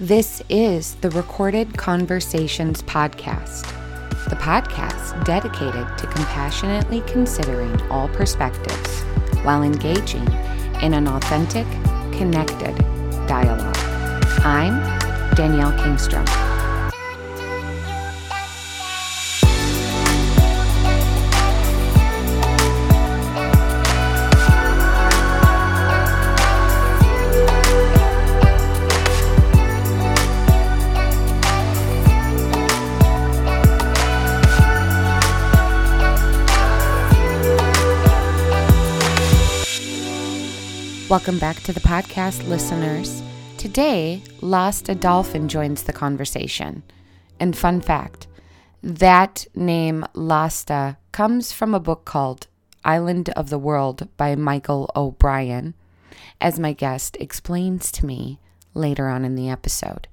This is the Recorded Conversations Podcast, the podcast dedicated to compassionately considering all perspectives while engaging in an authentic, connected dialogue. I'm Danielle Kingstrom. Welcome back to the podcast, listeners. Today, Lasta Dolphin joins the conversation. And fun fact that name, Lasta, comes from a book called Island of the World by Michael O'Brien, as my guest explains to me later on in the episode.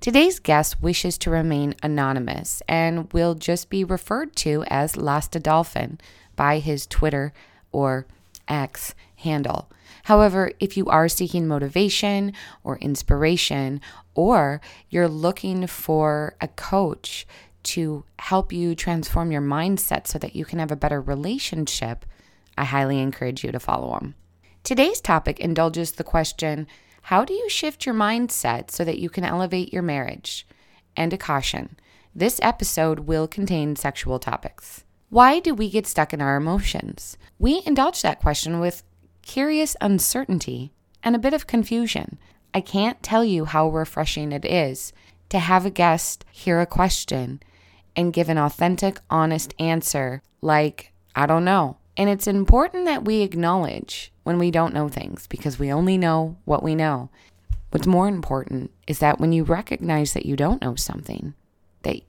Today's guest wishes to remain anonymous and will just be referred to as Lasta Dolphin by his Twitter or X handle. However, if you are seeking motivation or inspiration, or you're looking for a coach to help you transform your mindset so that you can have a better relationship, I highly encourage you to follow them. Today's topic indulges the question How do you shift your mindset so that you can elevate your marriage? And a caution this episode will contain sexual topics. Why do we get stuck in our emotions? We indulge that question with curious uncertainty, and a bit of confusion. I can't tell you how refreshing it is to have a guest hear a question and give an authentic, honest answer like, I don't know. And it's important that we acknowledge when we don't know things because we only know what we know. What's more important is that when you recognize that you don't know something, that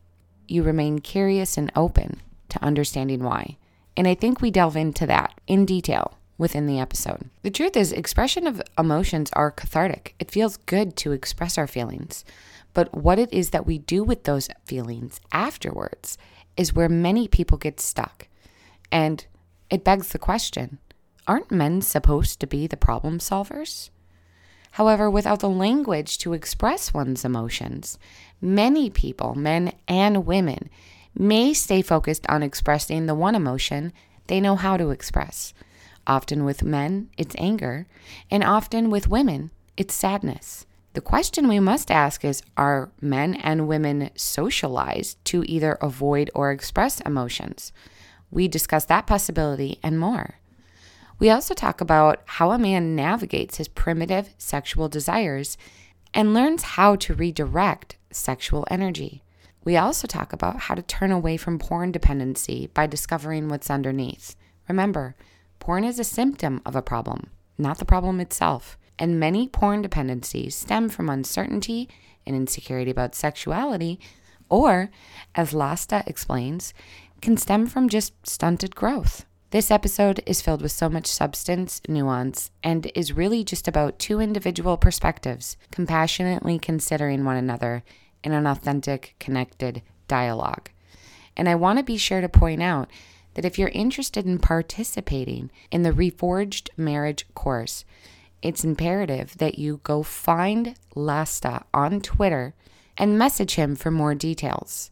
you remain curious and open to understanding why. And I think we delve into that in detail within the episode. The truth is, expression of emotions are cathartic. It feels good to express our feelings. But what it is that we do with those feelings afterwards is where many people get stuck. And it begs the question aren't men supposed to be the problem solvers? However, without the language to express one's emotions, many people, men and women, may stay focused on expressing the one emotion they know how to express. Often with men, it's anger, and often with women, it's sadness. The question we must ask is Are men and women socialized to either avoid or express emotions? We discuss that possibility and more. We also talk about how a man navigates his primitive sexual desires and learns how to redirect sexual energy. We also talk about how to turn away from porn dependency by discovering what's underneath. Remember, Porn is a symptom of a problem, not the problem itself. And many porn dependencies stem from uncertainty and insecurity about sexuality, or, as Lasta explains, can stem from just stunted growth. This episode is filled with so much substance, nuance, and is really just about two individual perspectives compassionately considering one another in an authentic, connected dialogue. And I want to be sure to point out that if you're interested in participating in the Reforged Marriage course, it's imperative that you go find Lasta on Twitter and message him for more details.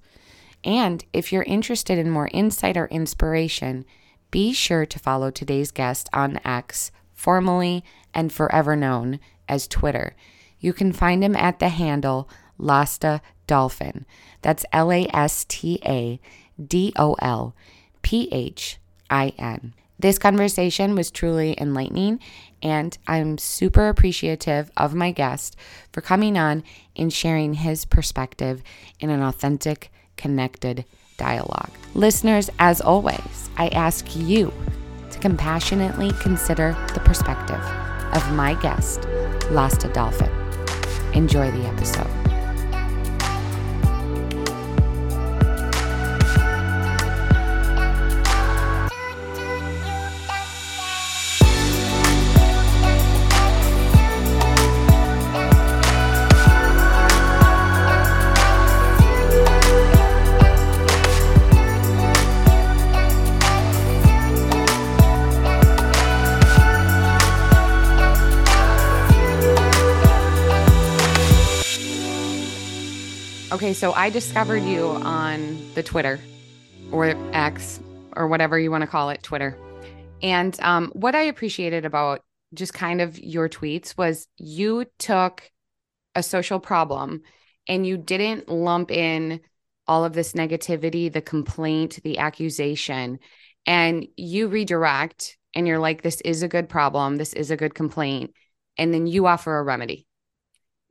And if you're interested in more insight or inspiration, be sure to follow today's guest on X, formerly and forever known as Twitter. You can find him at the handle Lasta Dolphin. That's L A S T A D O L P H I N. This conversation was truly enlightening, and I'm super appreciative of my guest for coming on and sharing his perspective in an authentic, connected dialogue. Listeners, as always, I ask you to compassionately consider the perspective of my guest, Lasta Dolphin. Enjoy the episode. Okay, so I discovered you on the Twitter or X or whatever you want to call it, Twitter. And um, what I appreciated about just kind of your tweets was you took a social problem and you didn't lump in all of this negativity, the complaint, the accusation, and you redirect and you're like, this is a good problem, this is a good complaint. And then you offer a remedy.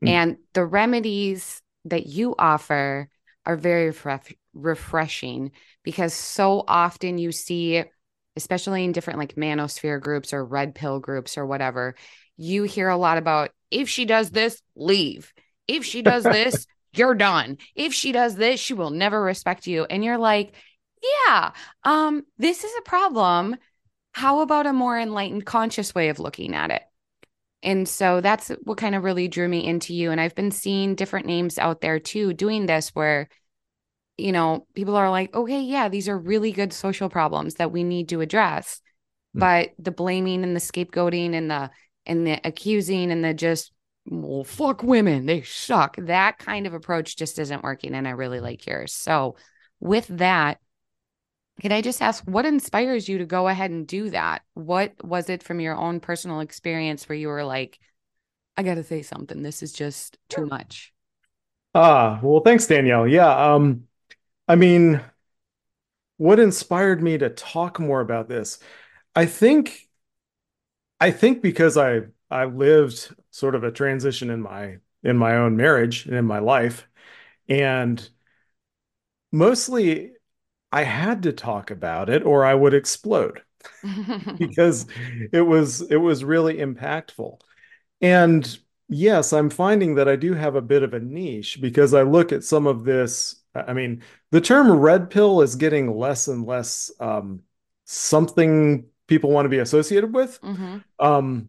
Mm. And the remedies that you offer are very ref- refreshing because so often you see, especially in different like manosphere groups or red pill groups or whatever, you hear a lot about if she does this, leave. If she does this, you're done. If she does this, she will never respect you. And you're like, yeah, um, this is a problem. How about a more enlightened, conscious way of looking at it? And so that's what kind of really drew me into you. And I've been seeing different names out there too doing this where, you know, people are like, okay, yeah, these are really good social problems that we need to address. Mm. But the blaming and the scapegoating and the and the accusing and the just well, fuck women, they suck. That kind of approach just isn't working. And I really like yours. So with that, can I just ask what inspires you to go ahead and do that? What was it from your own personal experience where you were like, I got to say something. This is just too much. Ah, well, thanks, Danielle. Yeah. Um, I mean, what inspired me to talk more about this? I think, I think because I I lived sort of a transition in my in my own marriage and in my life, and mostly I had to talk about it or I would explode because it was it was really impactful. And yes, I'm finding that I do have a bit of a niche because I look at some of this. I mean, the term red pill is getting less and less um, something people want to be associated with. Mm-hmm. Um,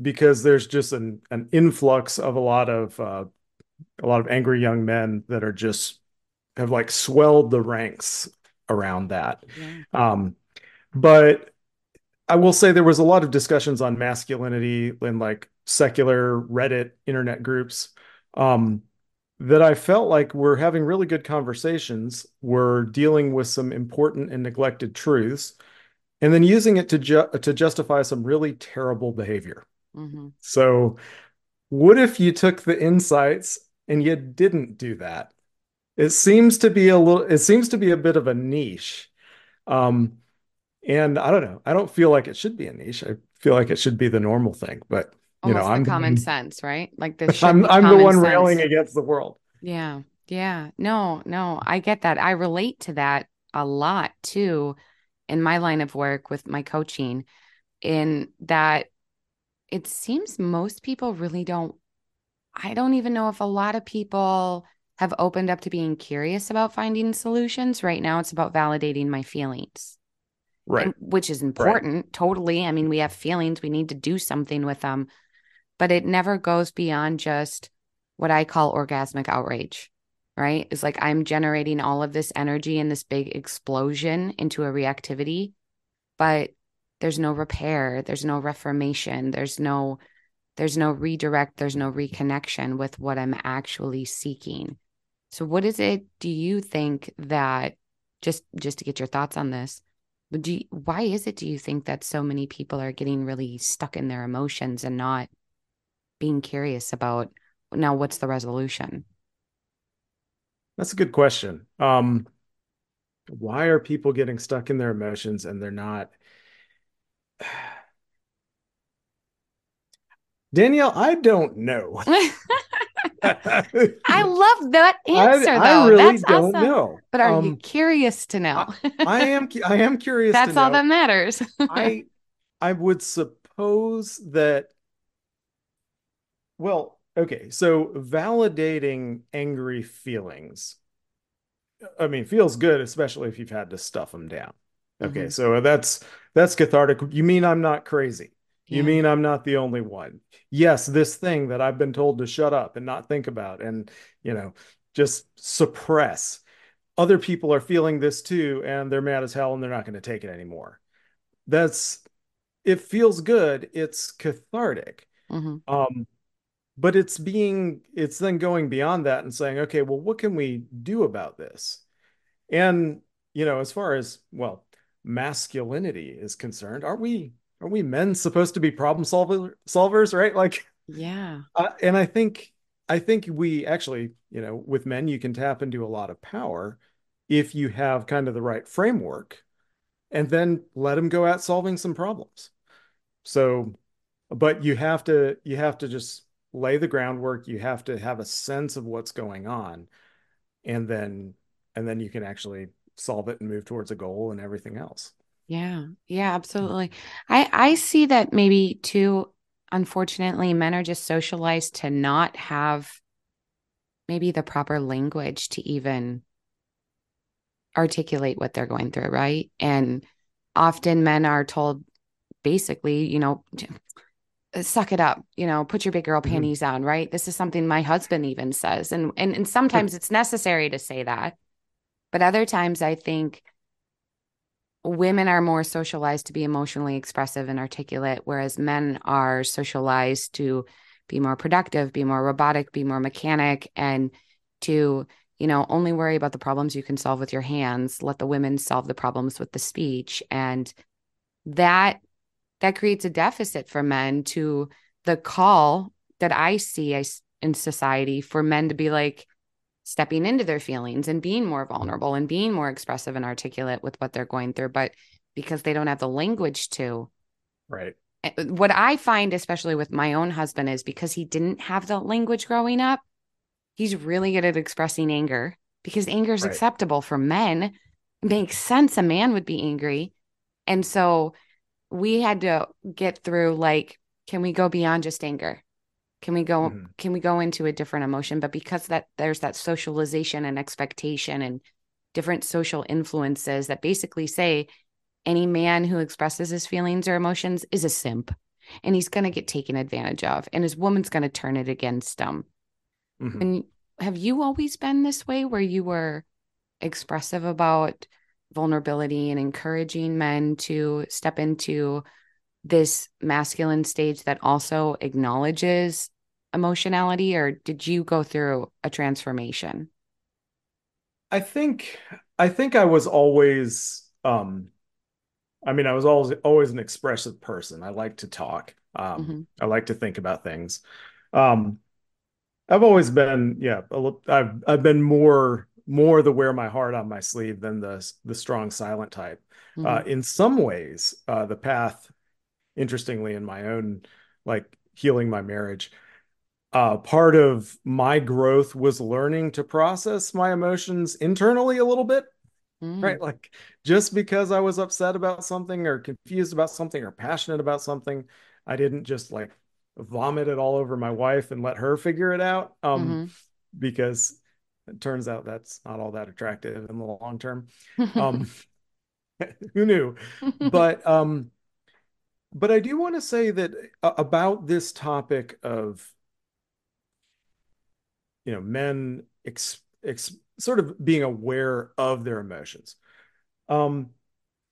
because there's just an, an influx of a lot of uh, a lot of angry young men that are just have like swelled the ranks around that. Yeah. Um, but I will say there was a lot of discussions on masculinity in like secular Reddit internet groups um, that I felt like we're having really good conversations. We're dealing with some important and neglected truths, and then using it to ju- to justify some really terrible behavior. Mm-hmm. So, what if you took the insights and you didn't do that? It seems to be a little it seems to be a bit of a niche um and i don't know. I don't feel like it should be a niche. I feel like it should be the normal thing but you Almost know i'm common sense right? Like this i'm, I'm the one sense. railing against the world. Yeah. Yeah. No no. I get that. I relate to that a lot too in my line of work with my coaching in that it seems most people really don't i don't even know if a lot of people have opened up to being curious about finding solutions. Right now, it's about validating my feelings. Right. And, which is important. Right. Totally. I mean, we have feelings, we need to do something with them, but it never goes beyond just what I call orgasmic outrage, right? It's like I'm generating all of this energy and this big explosion into a reactivity, but there's no repair, there's no reformation, there's no there's no redirect, there's no reconnection with what I'm actually seeking. So what is it do you think that just just to get your thoughts on this, do you, why is it do you think that so many people are getting really stuck in their emotions and not being curious about now what's the resolution? That's a good question. Um why are people getting stuck in their emotions and they're not Danielle, I don't know. I love that answer, I, though. I really That's don't awesome. know. But are um, you curious to know? I, I, am. I am curious. That's all that matters. I I would suppose that. Well, okay. So validating angry feelings. I mean, feels good, especially if you've had to stuff them down. Okay, mm-hmm. so that's that's cathartic. You mean I'm not crazy? You yeah. mean I'm not the only one? Yes, this thing that I've been told to shut up and not think about and, you know, just suppress. Other people are feeling this too, and they're mad as hell and they're not going to take it anymore. That's, it feels good. It's cathartic. Mm-hmm. Um, but it's being it's then going beyond that and saying, okay, well, what can we do about this? And you know, as far as well, masculinity is concerned, are we are we men supposed to be problem solver, solvers, right? Like, yeah. Uh, and I think I think we actually, you know, with men, you can tap into a lot of power if you have kind of the right framework, and then let them go out solving some problems. So, but you have to you have to just lay the groundwork. You have to have a sense of what's going on, and then and then you can actually solve it and move towards a goal and everything else. Yeah. Yeah, absolutely. I I see that maybe too unfortunately men are just socialized to not have maybe the proper language to even articulate what they're going through, right? And often men are told basically, you know, suck it up, you know, put your big girl mm-hmm. panties mm-hmm. on, right? This is something my husband even says. And and and sometimes it's necessary to say that. But other times I think women are more socialized to be emotionally expressive and articulate, whereas men are socialized to be more productive, be more robotic, be more mechanic, and to, you know, only worry about the problems you can solve with your hands. Let the women solve the problems with the speech. And that that creates a deficit for men to the call that I see in society for men to be like, stepping into their feelings and being more vulnerable and being more expressive and articulate with what they're going through but because they don't have the language to right. Eh, what i find especially with my own husband is because he didn't have the language growing up he's really good at expressing anger because anger is right. acceptable for men. It makes sense a man would be angry. And so we had to get through like can we go beyond just anger can we go mm-hmm. can we go into a different emotion but because that there's that socialization and expectation and different social influences that basically say any man who expresses his feelings or emotions is a simp and he's going to get taken advantage of and his woman's going to turn it against him mm-hmm. and have you always been this way where you were expressive about vulnerability and encouraging men to step into this masculine stage that also acknowledges emotionality or did you go through a transformation? I think I think I was always um I mean I was always always an expressive person. I like to talk. Um mm-hmm. I like to think about things. Um I've always been yeah, I've I've been more more the wear my heart on my sleeve than the the strong silent type. Mm-hmm. Uh in some ways uh the path interestingly in my own like healing my marriage uh, part of my growth was learning to process my emotions internally a little bit mm. right like just because i was upset about something or confused about something or passionate about something i didn't just like vomit it all over my wife and let her figure it out um, mm-hmm. because it turns out that's not all that attractive in the long term um, who knew but um but i do want to say that uh, about this topic of you know men ex, ex, sort of being aware of their emotions. Um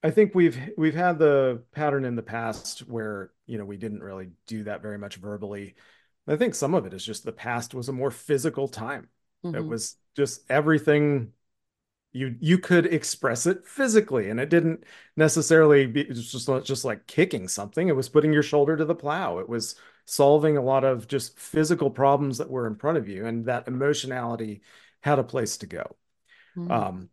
i think we've we've had the pattern in the past where you know we didn't really do that very much verbally. I think some of it is just the past was a more physical time. Mm-hmm. it was just everything you you could express it physically and it didn't necessarily be just just like kicking something. It was putting your shoulder to the plow. It was solving a lot of just physical problems that were in front of you and that emotionality had a place to go mm-hmm. um,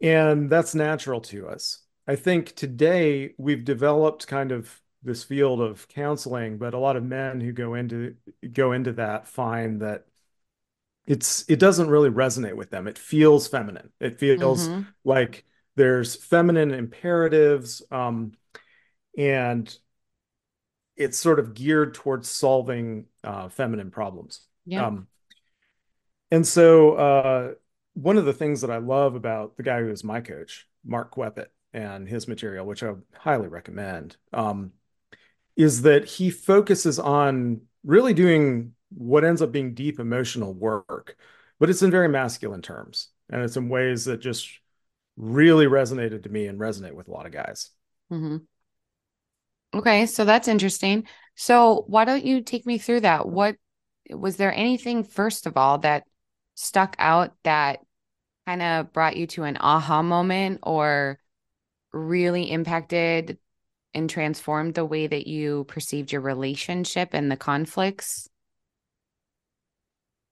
and that's natural to us i think today we've developed kind of this field of counseling but a lot of men who go into go into that find that it's it doesn't really resonate with them it feels feminine it feels mm-hmm. like there's feminine imperatives um, and it's sort of geared towards solving uh, feminine problems. Yeah. Um, and so uh, one of the things that I love about the guy who is my coach, Mark Queppet, and his material, which I highly recommend, um, is that he focuses on really doing what ends up being deep emotional work, but it's in very masculine terms. And it's in ways that just really resonated to me and resonate with a lot of guys. Mm-hmm. Okay, so that's interesting. So why don't you take me through that? What was there anything, first of all, that stuck out that kind of brought you to an aha moment or really impacted and transformed the way that you perceived your relationship and the conflicts?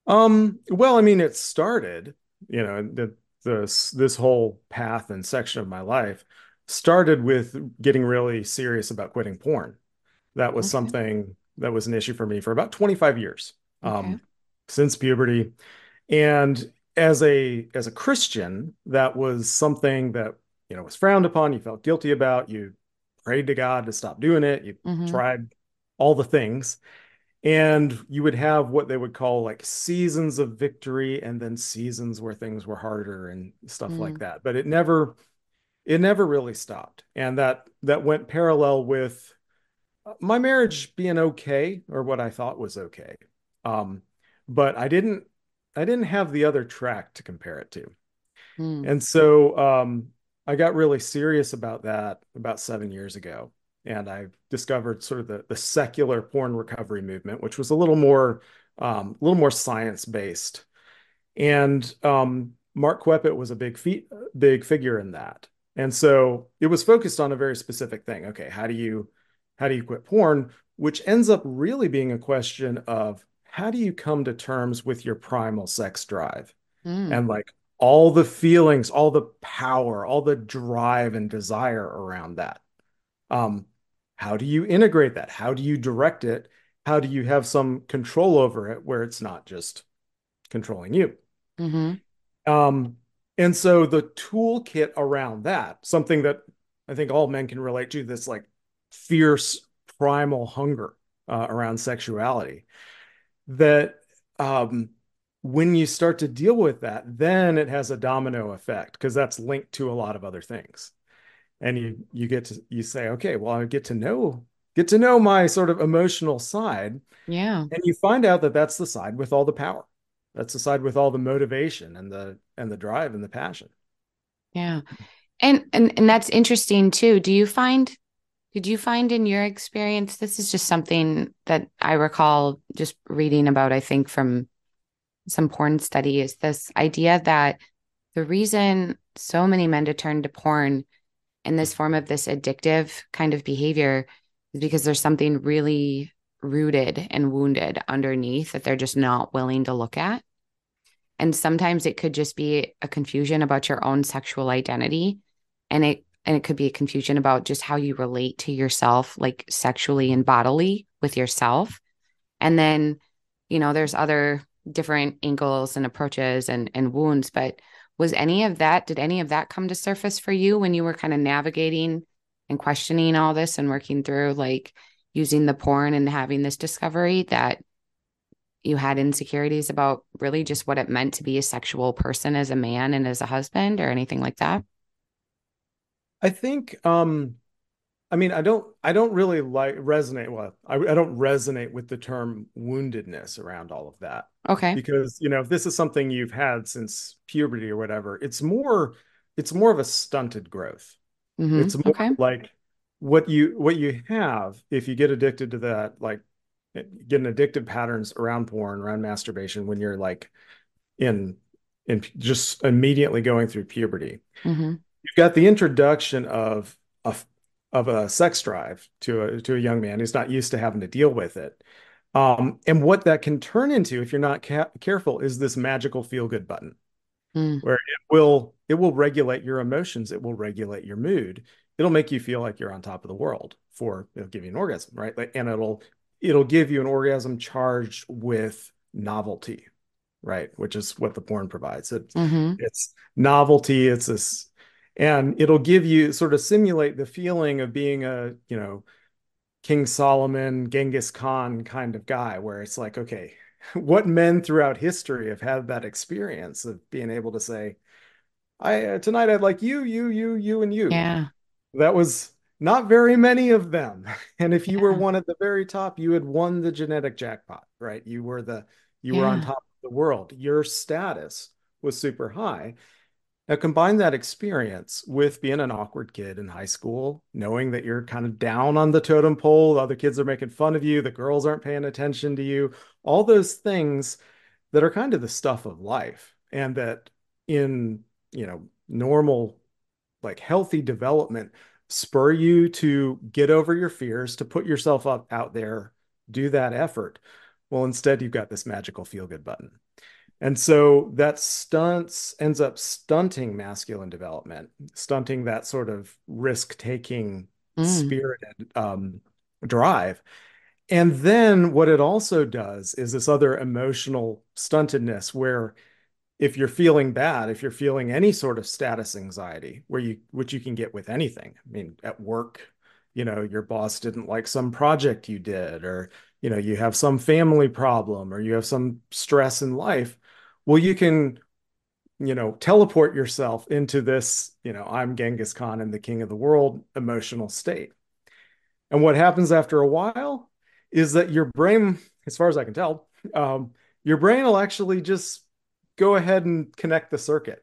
Um, well, I mean, it started, you know, the, this this whole path and section of my life started with getting really serious about quitting porn. That was okay. something that was an issue for me for about 25 years, okay. um, since puberty. And as a as a Christian, that was something that you know was frowned upon. You felt guilty about. You prayed to God to stop doing it. You mm-hmm. tried all the things. And you would have what they would call like seasons of victory and then seasons where things were harder and stuff mm. like that. But it never it never really stopped. And that that went parallel with my marriage being okay or what I thought was okay. Um, but I didn't I didn't have the other track to compare it to. Mm. And so um, I got really serious about that about seven years ago. And I discovered sort of the, the secular porn recovery movement, which was a little more um, a little more science based. And um, Mark Queppet was a big feat, big figure in that. And so it was focused on a very specific thing. Okay, how do you how do you quit porn? Which ends up really being a question of how do you come to terms with your primal sex drive mm. and like all the feelings all the power all the drive and desire around that um how do you integrate that how do you direct it how do you have some control over it where it's not just controlling you mm-hmm. um and so the toolkit around that something that i think all men can relate to this like fierce primal hunger uh, around sexuality that um, when you start to deal with that, then it has a domino effect because that's linked to a lot of other things. And you you get to you say, okay, well, I get to know get to know my sort of emotional side. Yeah. And you find out that that's the side with all the power. That's the side with all the motivation and the and the drive and the passion. Yeah. And and and that's interesting too. Do you find did you find in your experience, this is just something that I recall just reading about, I think, from some porn study, is this idea that the reason so many men to turn to porn in this form of this addictive kind of behavior is because there's something really rooted and wounded underneath that they're just not willing to look at. And sometimes it could just be a confusion about your own sexual identity. And it and it could be a confusion about just how you relate to yourself like sexually and bodily with yourself and then you know there's other different angles and approaches and and wounds but was any of that did any of that come to surface for you when you were kind of navigating and questioning all this and working through like using the porn and having this discovery that you had insecurities about really just what it meant to be a sexual person as a man and as a husband or anything like that I think um I mean I don't I don't really like resonate well I, I don't resonate with the term woundedness around all of that. Okay. Because you know if this is something you've had since puberty or whatever, it's more it's more of a stunted growth. Mm-hmm. It's more okay. like what you what you have if you get addicted to that like getting addictive patterns around porn around masturbation when you're like in in just immediately going through puberty mm-hmm you've got the introduction of a of a sex drive to a to a young man who's not used to having to deal with it. Um, and what that can turn into, if you're not ca- careful, is this magical feel good button, mm. where it will it will regulate your emotions, it will regulate your mood, it'll make you feel like you're on top of the world for it'll give you an orgasm, right? Like, and it'll it'll give you an orgasm charged with novelty, right? Which is what the porn provides. It, mm-hmm. It's novelty. It's this and it'll give you sort of simulate the feeling of being a you know king solomon genghis khan kind of guy where it's like okay what men throughout history have had that experience of being able to say i uh, tonight i'd like you you you you and you yeah that was not very many of them and if you yeah. were one at the very top you had won the genetic jackpot right you were the you yeah. were on top of the world your status was super high Now, combine that experience with being an awkward kid in high school, knowing that you're kind of down on the totem pole, the other kids are making fun of you, the girls aren't paying attention to you, all those things that are kind of the stuff of life. And that in, you know, normal, like healthy development, spur you to get over your fears, to put yourself up out there, do that effort. Well, instead, you've got this magical feel good button. And so that stunts ends up stunting masculine development, stunting that sort of risk taking, mm. spirited um, drive. And then what it also does is this other emotional stuntedness where if you're feeling bad, if you're feeling any sort of status anxiety, where you which you can get with anything. I mean, at work, you know, your boss didn't like some project you did, or you know, you have some family problem, or you have some stress in life. Well, you can, you know, teleport yourself into this, you know, I'm Genghis Khan and the king of the world emotional state. And what happens after a while is that your brain, as far as I can tell, um, your brain will actually just go ahead and connect the circuit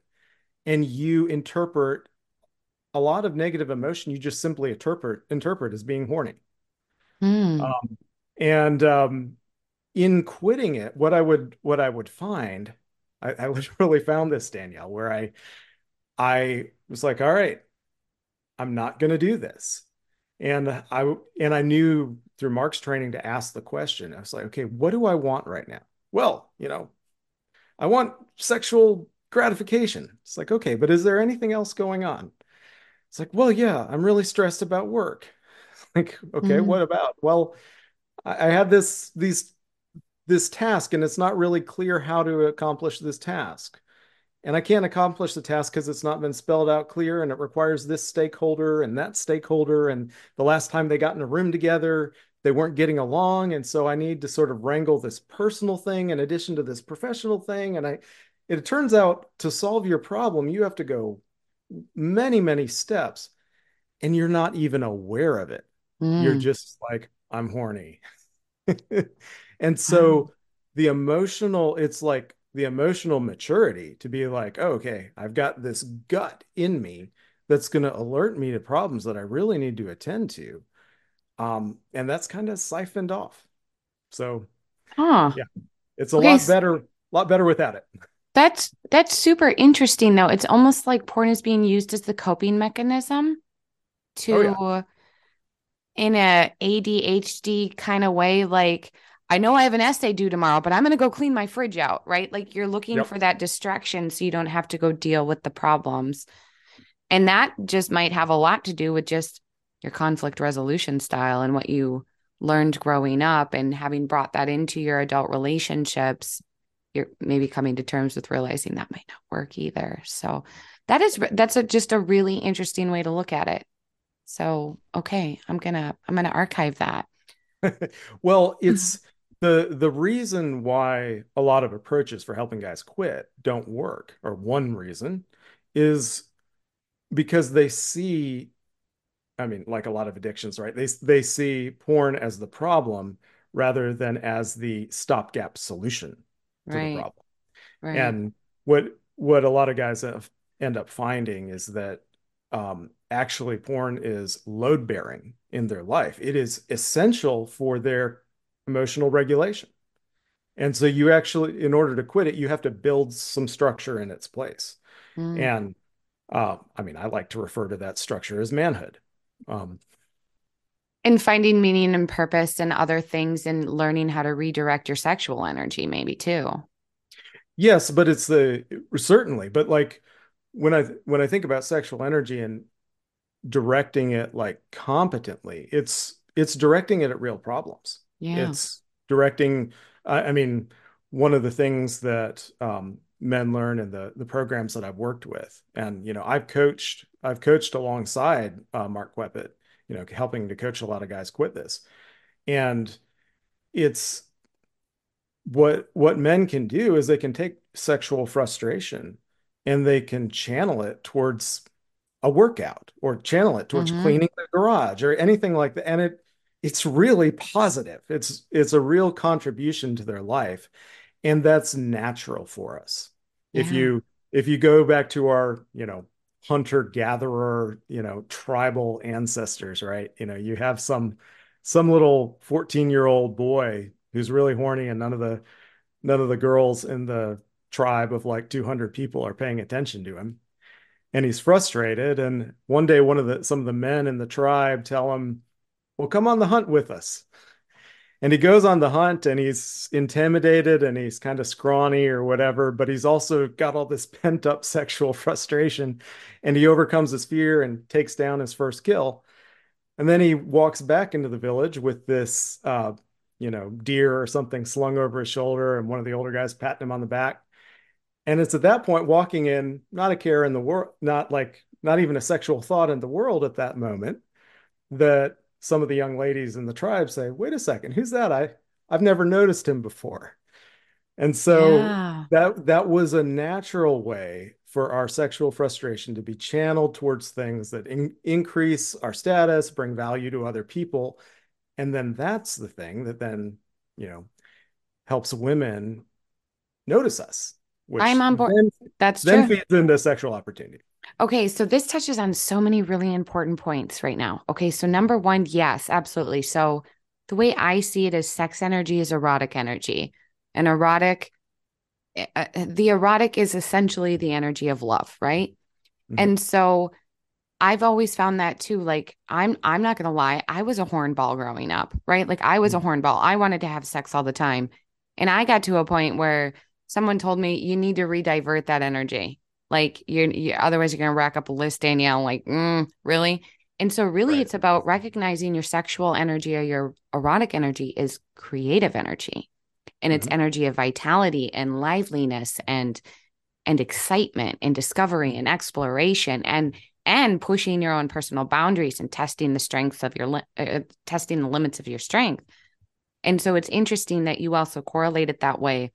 and you interpret a lot of negative emotion you just simply interpret interpret as being horny. Mm. um, and um, in quitting it what i would what i would find I, I literally found this danielle where i i was like all right i'm not going to do this. And i and i knew through mark's training to ask the question i was like okay what do i want right now? Well you know I want sexual gratification. It's like, okay, but is there anything else going on? It's like, well, yeah, I'm really stressed about work. like, okay, mm-hmm. what about? Well, I, I had this these this task and it's not really clear how to accomplish this task. And I can't accomplish the task because it's not been spelled out clear and it requires this stakeholder and that stakeholder. And the last time they got in a room together, they weren't getting along and so i need to sort of wrangle this personal thing in addition to this professional thing and i it turns out to solve your problem you have to go many many steps and you're not even aware of it mm. you're just like i'm horny and so mm. the emotional it's like the emotional maturity to be like oh, okay i've got this gut in me that's going to alert me to problems that i really need to attend to um, and that's kind of siphoned off. So, huh. yeah, it's a okay. lot better, a lot better without it. That's that's super interesting though. It's almost like porn is being used as the coping mechanism to oh, yeah. in a ADHD kind of way like I know I have an essay due tomorrow, but I'm going to go clean my fridge out, right? Like you're looking yep. for that distraction so you don't have to go deal with the problems. And that just might have a lot to do with just your conflict resolution style and what you learned growing up and having brought that into your adult relationships you're maybe coming to terms with realizing that might not work either. So that is that's a, just a really interesting way to look at it. So okay i'm gonna i'm gonna archive that. Well it's the the reason why a lot of approaches for helping guys quit don't work or one reason is because they see I mean, like a lot of addictions, right? They they see porn as the problem rather than as the stopgap solution to right. the problem. Right. And what what a lot of guys have, end up finding is that um, actually porn is load bearing in their life. It is essential for their emotional regulation. And so you actually, in order to quit it, you have to build some structure in its place. Mm. And uh, I mean, I like to refer to that structure as manhood. Um, and finding meaning and purpose and other things and learning how to redirect your sexual energy, maybe too. Yes, but it's the certainly, but like when I when I think about sexual energy and directing it like competently, it's it's directing it at real problems. Yeah. It's directing I, I mean, one of the things that um, men learn in the the programs that I've worked with. And you know, I've coached I've coached alongside uh, Mark Queppet, you know, helping to coach a lot of guys quit this. And it's what what men can do is they can take sexual frustration and they can channel it towards a workout or channel it towards mm-hmm. cleaning the garage or anything like that and it it's really positive it's it's a real contribution to their life and that's natural for us. Yeah. If you if you go back to our, you know, hunter gatherer, you know, tribal ancestors, right? You know, you have some some little 14 year old boy who's really horny and none of the none of the girls in the tribe of like 200 people are paying attention to him and he's frustrated and one day one of the some of the men in the tribe tell him well come on the hunt with us and he goes on the hunt and he's intimidated and he's kind of scrawny or whatever but he's also got all this pent up sexual frustration and he overcomes his fear and takes down his first kill and then he walks back into the village with this, uh, you know, deer or something slung over his shoulder, and one of the older guys patting him on the back. And it's at that point walking in, not a care in the world, not like, not even a sexual thought in the world at that moment, that some of the young ladies in the tribe say, wait a second, who's that? I, I've never noticed him before. And so yeah. that that was a natural way for our sexual frustration to be channeled towards things that in, increase our status, bring value to other people. And then that's the thing that then, you know, helps women notice us. I'm on board. Then, that's then true. feeds into sexual opportunity. Okay, so this touches on so many really important points right now. Okay, so number one, yes, absolutely. So the way I see it is sex energy is erotic energy. And erotic uh, the erotic is essentially the energy of love, right? Mm-hmm. And so I've always found that too. Like I'm I'm not gonna lie, I was a hornball growing up, right? Like I was mm-hmm. a hornball. I wanted to have sex all the time. And I got to a point where someone told me you need to redivert that energy. Like you're, you otherwise you're gonna rack up a list, Danielle. Like, mm, really? And so really right. it's about recognizing your sexual energy or your erotic energy is creative energy and its mm-hmm. energy of vitality and liveliness and and excitement and discovery and exploration and and pushing your own personal boundaries and testing the strengths of your uh, testing the limits of your strength and so it's interesting that you also correlated that way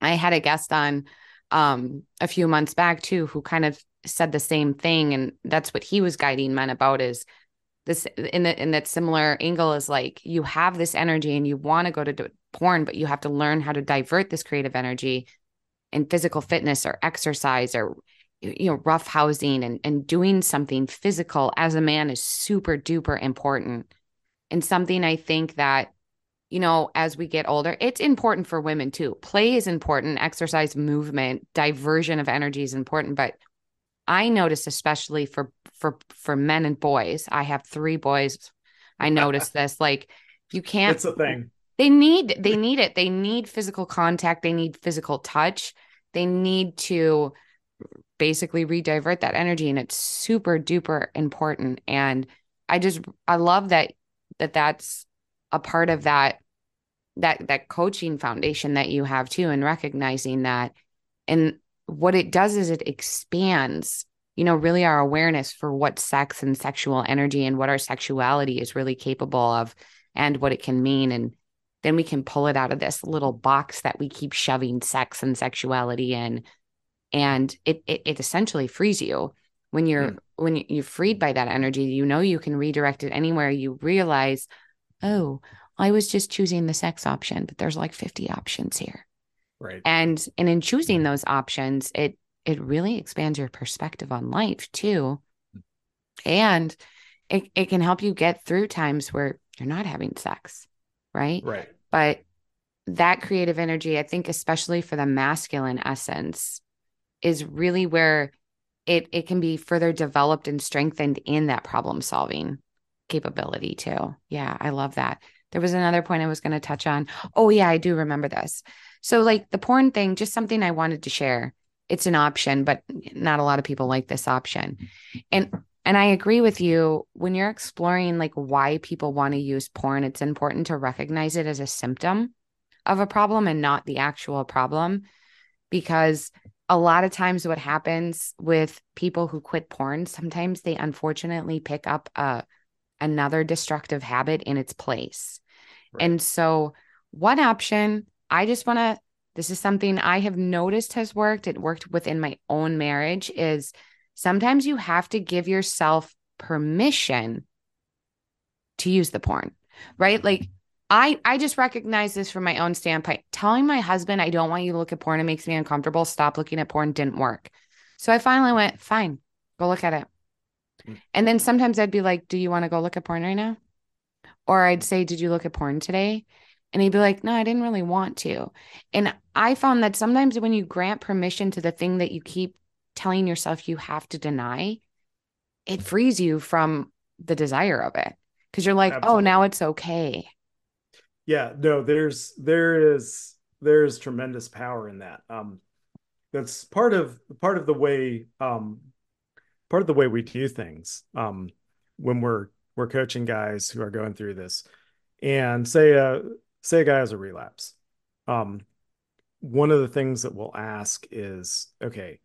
i had a guest on um, a few months back too who kind of said the same thing. And that's what he was guiding men about is this in the in that similar angle is like you have this energy and you want to go to porn, but you have to learn how to divert this creative energy in physical fitness or exercise or you know rough housing and, and doing something physical as a man is super duper important. And something i think that you know as we get older it's important for women too. Play is important exercise movement diversion of energy is important but i notice especially for for for men and boys i have three boys. I notice this like you can't it's a thing. They need they need it. They need physical contact. They need physical touch. They need to basically redivert that energy and it's super duper important. And i just i love that that that's a part of that that that coaching foundation that you have too and recognizing that. And what it does is it expands you know really our awareness for what sex and sexual energy and what our sexuality is really capable of and what it can mean. And then we can pull it out of this little box that we keep shoving sex and sexuality in. And it it, it essentially frees you. When you're mm. when you're freed by that energy you know you can redirect it anywhere you realize oh i was just choosing the sex option but there's like 50 options here. Right. And and in choosing mm-hmm. those options it it really expands your perspective on life too. And it, it can help you get through times where you're not having sex right? Right. But that creative energy, I think, especially for the masculine essence, is really where it it can be further developed and strengthened in that problem solving capability too. Yeah, I love that. There was another point I was going to touch on. Oh yeah, I do remember this. So like the porn thing, just something I wanted to share. It's an option, but not a lot of people like this option. And and I agree with you when you're exploring like why people want to use porn, it's important to recognize it as a symptom of a problem and not the actual problem. Because a lot of times, what happens with people who quit porn, sometimes they unfortunately pick up a, another destructive habit in its place. Right. And so, one option, I just want to, this is something I have noticed has worked. It worked within my own marriage, is sometimes you have to give yourself permission to use the porn, right? Like mm-hmm. I I just recognize this from my own standpoint. Telling my husband I don't want you to look at porn, it makes me uncomfortable. Stop looking at porn didn't work. So I finally went, fine, go look at it. Mm. And then sometimes I'd be like, Do you want to go look at porn right now? Or I'd say, Did you look at porn today? And he'd be like, No, I didn't really want to. And I found that sometimes when you grant permission to the thing that you keep telling yourself you have to deny, it frees you from the desire of it. Cause you're like, Absolutely. Oh, now it's okay yeah no there's there is there's tremendous power in that um that's part of part of the way um part of the way we do things um when we're we're coaching guys who are going through this and say a say a guy has a relapse um one of the things that we'll ask is okay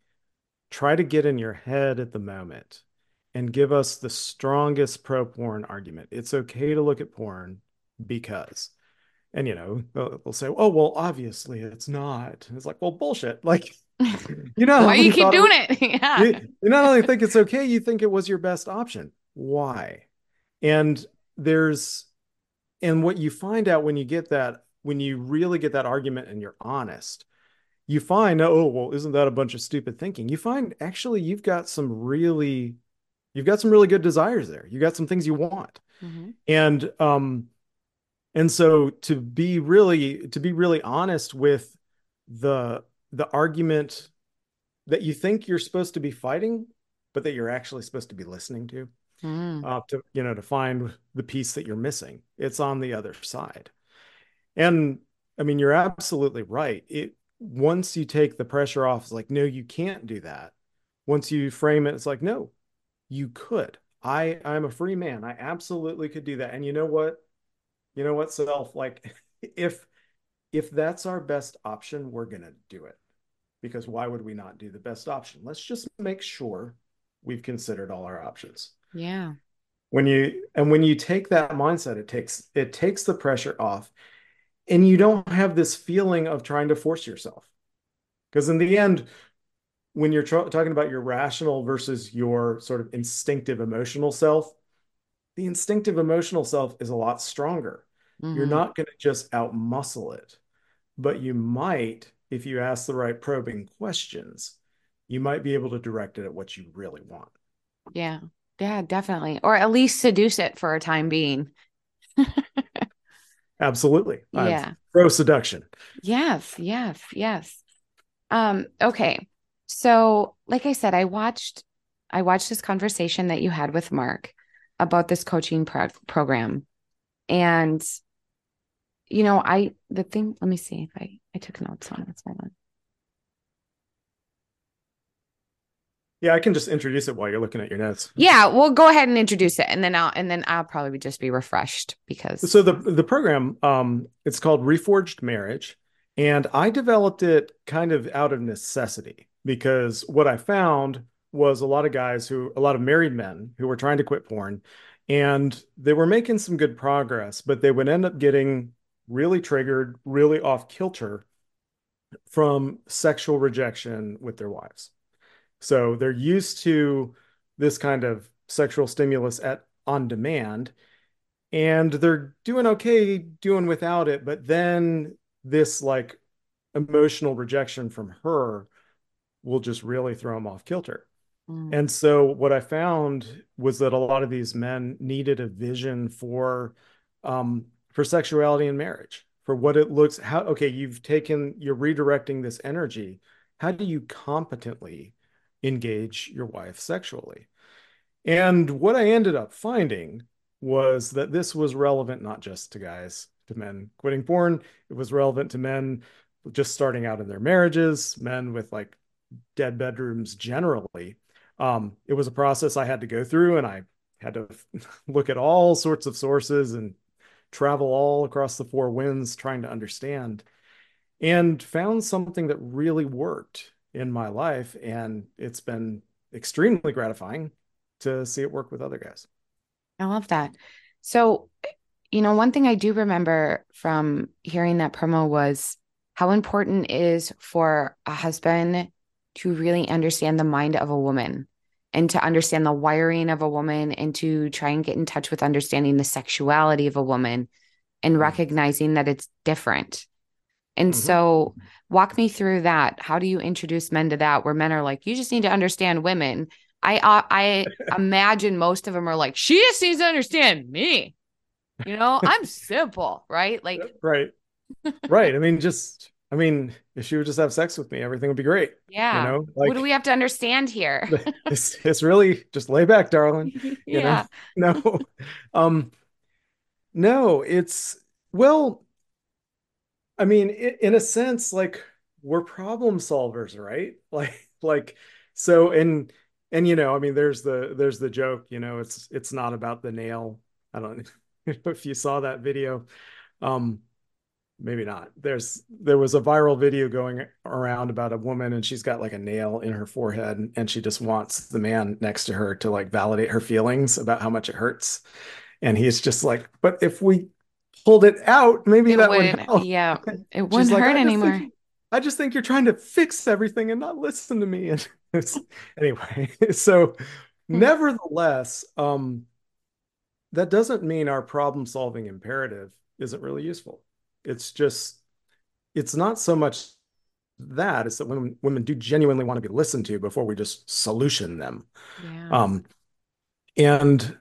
try to get in your head at the moment and give us the strongest pro porn argument. It's okay to look at porn because and you know they'll, they'll, say oh well obviously it's not. It's like well bullshit. Like you know why you keep doing it, it? yeah. You, you not only think it's okay you think it was your best option. Why? And there's and what you find out when you get that when you really get that argument and you're honest you find oh well isn't that a bunch of stupid thinking? You find actually you've got some really you've got some really good desires there. You got some things you want. Mm-hmm. and um and so to be really to be really honest with the the argument that you think you're supposed to be fighting but that you're actually supposed to be listening to mm. uh, to you know to find the piece that you're missing. It's on the other side. And i mean you're absolutely right. It once you take the pressure off it's like no you can't do that. Once you frame it it's like no you could. I i'm a free man. I absolutely could do that. And you know what? You know what self? Like if if that's our best option we're going to do it because why would we not do the best option let's just make sure we've considered all our options yeah when you and when you take that mindset it takes it takes the pressure off and you don't have this feeling of trying to force yourself because in the end when you're tra- talking about your rational versus your sort of instinctive emotional self the instinctive emotional self is a lot stronger. Mm-hmm. You're not going to just outmuscle it, but you might, if you ask the right probing questions, you might be able to direct it at what you really want. Yeah. Yeah, definitely. Or at least seduce it for a time being. Absolutely. Yeah. pro seduction. Yes, yes, yes. Um, okay. So, like I said, I watched I watched this conversation that you had with Mark about this coaching pro- program. And, you know, I, the thing, let me see if I, I took notes on it. Hold on. Yeah, I can just introduce it while you're looking at your notes. Yeah, well, go ahead and introduce it, and then I'll and then I'll probably just be refreshed because. So the the program, um, it's called Reforged Marriage, and I developed it kind of out of necessity because what I found was a lot of guys who, a lot of married men who were trying to quit porn and they were making some good progress, but they would end up getting really triggered, really off kilter from sexual rejection with their wives. So they're used to this kind of sexual stimulus at on demand and they're doing okay doing without it, but then this like emotional rejection from her will just really throw them off kilter. Mm. And so what I found was that a lot of these men needed a vision for um, for sexuality and marriage, for what it looks how okay, you've taken you're redirecting this energy. How do you competently engage your wife sexually? And what I ended up finding was that this was relevant not just to guys, to men quitting porn, it was relevant to men just starting out in their marriages, men with like dead bedrooms generally um, it was a process I had to go through, and I had to look at all sorts of sources and travel all across the four winds trying to understand, and found something that really worked in my life, and it's been extremely gratifying to see it work with other guys. I love that. So, you know, one thing I do remember from hearing that promo was how important is for a husband to really understand the mind of a woman and to understand the wiring of a woman and to try and get in touch with understanding the sexuality of a woman and Mhm. recognizing that it's different. And Mhm. so, walk me through that. How do you introduce men to that where men are like, you just need to understand women? I uh, I imagine most of them are like, she just needs to understand me. You know, I'm simple, right? Like, Right. Right. I mean, just, I mean, if she would just have sex with me, everything would be great. yeah. You know, what do we have to understand here? it's, it's really just lay back, darling. You yeah. know, no, um, no, it's, well, I mean, i- in a sense, like we're problem solvers, right? Like, like, so, and, and, you know, I mean, there's the, there's the joke, you know, it's, it's not about the nail. I don't know if you saw that video. Um, maybe not. There's there was a viral video going around about a woman and she's got like a nail in her forehead and, she just wants the man next to her to like validate her feelings about how much it hurts. And he's just like, but if we pulled it out, maybe It that would wouldn't, help. yeah, it wouldn't like, hurt I anymore. think, I just think you're trying to fix everything and not listen to me. And anyway, so Hmm. nevertheless, um, that doesn't mean our problem solving imperative isn't really useful. It's just, it's not so much that, it's that women, women do genuinely want to be listened to before we just solution them. Yeah. Um, and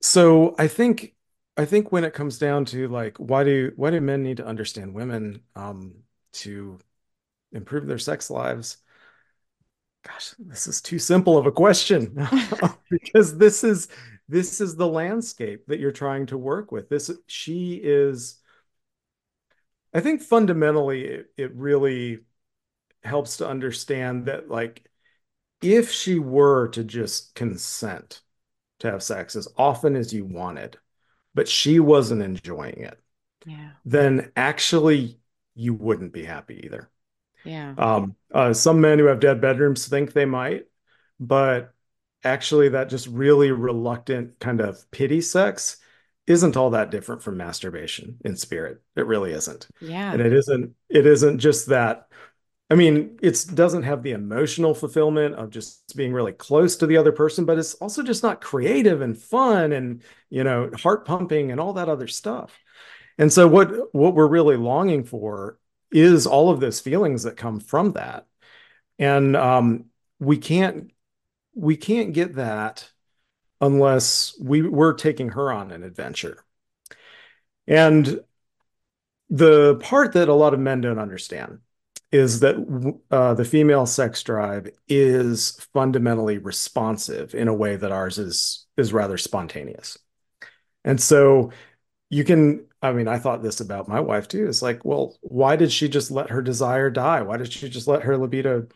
so I think, I think when it comes down to like, why do, why do men need to understand women, um, to improve their sex lives? Gosh, this is too simple of a question because this is, this is the landscape that you're trying to work with. This, she is, I think fundamentally it, it really helps to understand that like if she were to just consent to have sex as often as you wanted, but she wasn't enjoying it, yeah. then actually you wouldn't be happy either. Yeah. Um, uh, some men who have dead bedrooms think they might, but actually that just really reluctant kind of pity sex isn't all that different from masturbation in spirit. It really isn't. Yeah. And it isn't it isn't just that I mean, it doesn't have the emotional fulfillment of just being really close to the other person, but it's also just not creative and fun and, you know, heart pumping and all that other stuff. And so what what we're really longing for is all of those feelings that come from that. And um, we can't we can't get that unless we we're taking her on an adventure. And the part that a lot of men don't understand is that uh, the female sex drive is fundamentally responsive in a way that ours is is rather spontaneous. And so you can I mean, I thought this about my wife too. It's like, well, why did she just let her desire die? Why did she just let her libido,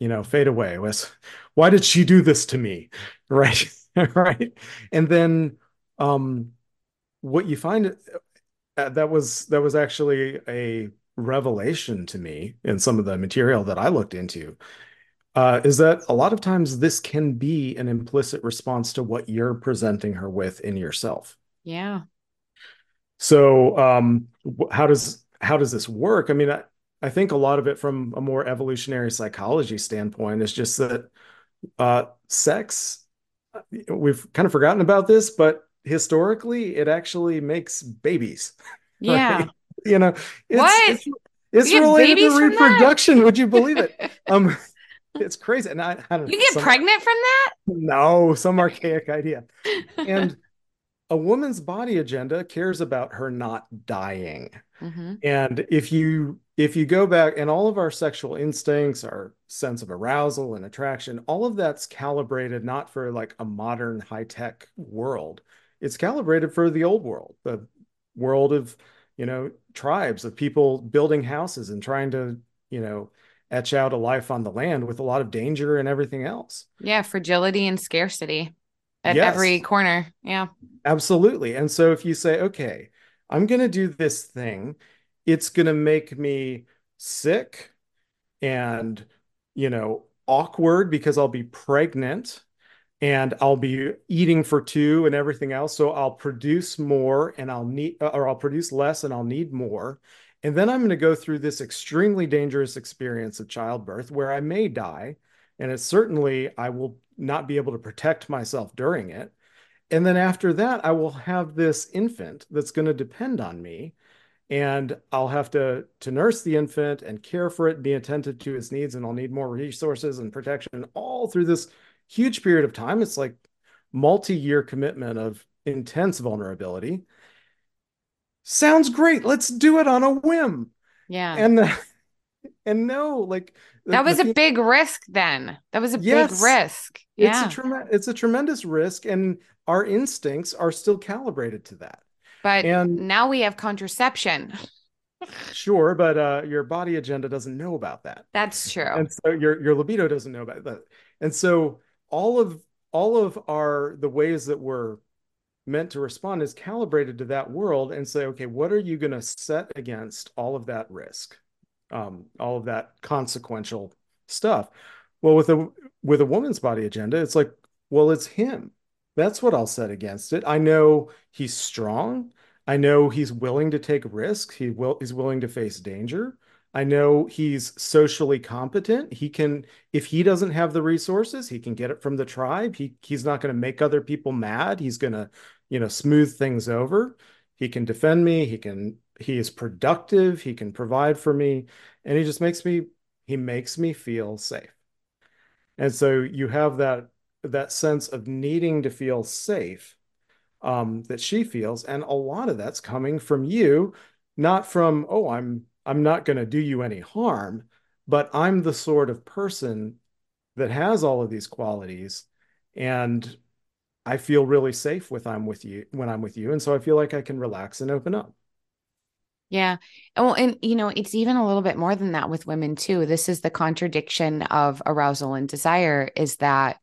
you know, fade away? Was why did she do this to me? Right. right. And then um what you find uh, that was that was actually a revelation to me in some of the material that I looked into uh, is that a lot of times this can be an implicit response to what you're presenting her with in yourself. Yeah. So um, how does how does this work? I mean, I, I think a lot of it from a more evolutionary psychology standpoint is just that uh, sex. We've kind of forgotten about this, but historically, it actually makes babies. Yeah. Right? You know, it's, What? it's, it's related to reproduction. Would you believe it? Um, it's crazy. And I, I don't You know, get some- pregnant from that? No, some archaic idea. And a woman's body agenda cares about her not dying. Mhm. And if you if you go back and all of our sexual instincts, our sense of arousal and attraction, all of that's calibrated not for like a modern high-tech world. It's calibrated for the old world, the world of, you know, tribes of people building houses and trying to, you know, etch out a life on the land with a lot of danger and everything else. Yeah. Fragility and scarcity at Yes. every corner. Yeah. Absolutely. And so if you say, okay, I'm going to do this thing, it's going to make me sick and, you know, awkward because I'll be pregnant and I'll be eating for two and everything else. So I'll produce more and I'll need, or I'll produce less and I'll need more. And then I'm going to go through this extremely dangerous experience of childbirth where I may die. And it's certainly, I will not be able to protect myself during it. And then after that, I will have this infant that's going to depend on me and I'll have to to nurse the infant and care for it, be attentive to its needs, and I'll need more resources and protection all through this huge period of time. It's like multi-year commitment of intense vulnerability. Sounds great. Let's do it on a whim. Yeah. And and no, like that was a big risk then. That was a yes, big risk. Yeah. It's a trem- it's a tremendous risk and our instincts are still calibrated to that. But and now we have contraception. sure, but uh, your body agenda doesn't know about that. That's true. And so your your libido doesn't know about that. And so all of all of our the ways that we're meant to respond is calibrated to that world and say, okay, what are you going to set against all of that risk, um, all of that consequential stuff? Well, with a with a woman's body agenda, it's like, well, it's him. That's what I'll set against it. I know he's strong. I know he's willing to take risks. He will he's willing to face danger. I know he's socially competent. He can if he doesn't have the resources, he can get it from the tribe. He he's not going to make other people mad. He's going to, you know, smooth things over. He can defend me. He can he is productive. He can provide for me and he just makes me he makes me feel safe. And so you have that that sense of needing to feel safe um, that she feels, and a lot of that's coming from you, not from oh I'm I'm not going to do you any harm, but I'm the sort of person that has all of these qualities, and I feel really safe with I'm with you when I'm with you, and so I feel like I can relax and open up. Yeah. Well, and you know, it's even a little bit more than that with women too. This is the contradiction of arousal and desire is that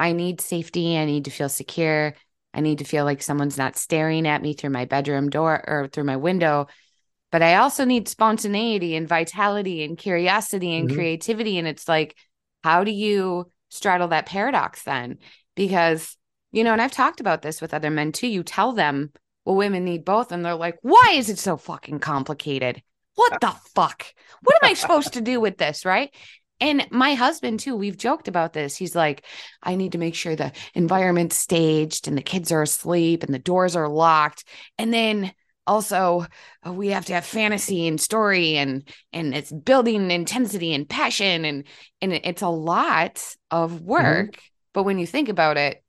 I need safety. I need to feel secure. I need to feel like someone's not staring at me through my bedroom door or through my window. But I also need spontaneity and vitality and curiosity and mm-hmm. creativity. And it's like, how do you straddle that paradox then? Because, you know, and I've talked about this with other men too. You tell them, well, women need both. And they're like, why is it so fucking complicated? What the fuck? What am I supposed to do with this? Right. And my husband, too, we've joked about this. He's like, I need to make sure the environment's staged and the kids are asleep and the doors are locked. And then also uh, we have to have fantasy and story and and it's building intensity and passion and and it's a lot of mm-hmm. work mm-hmm. but when you think about it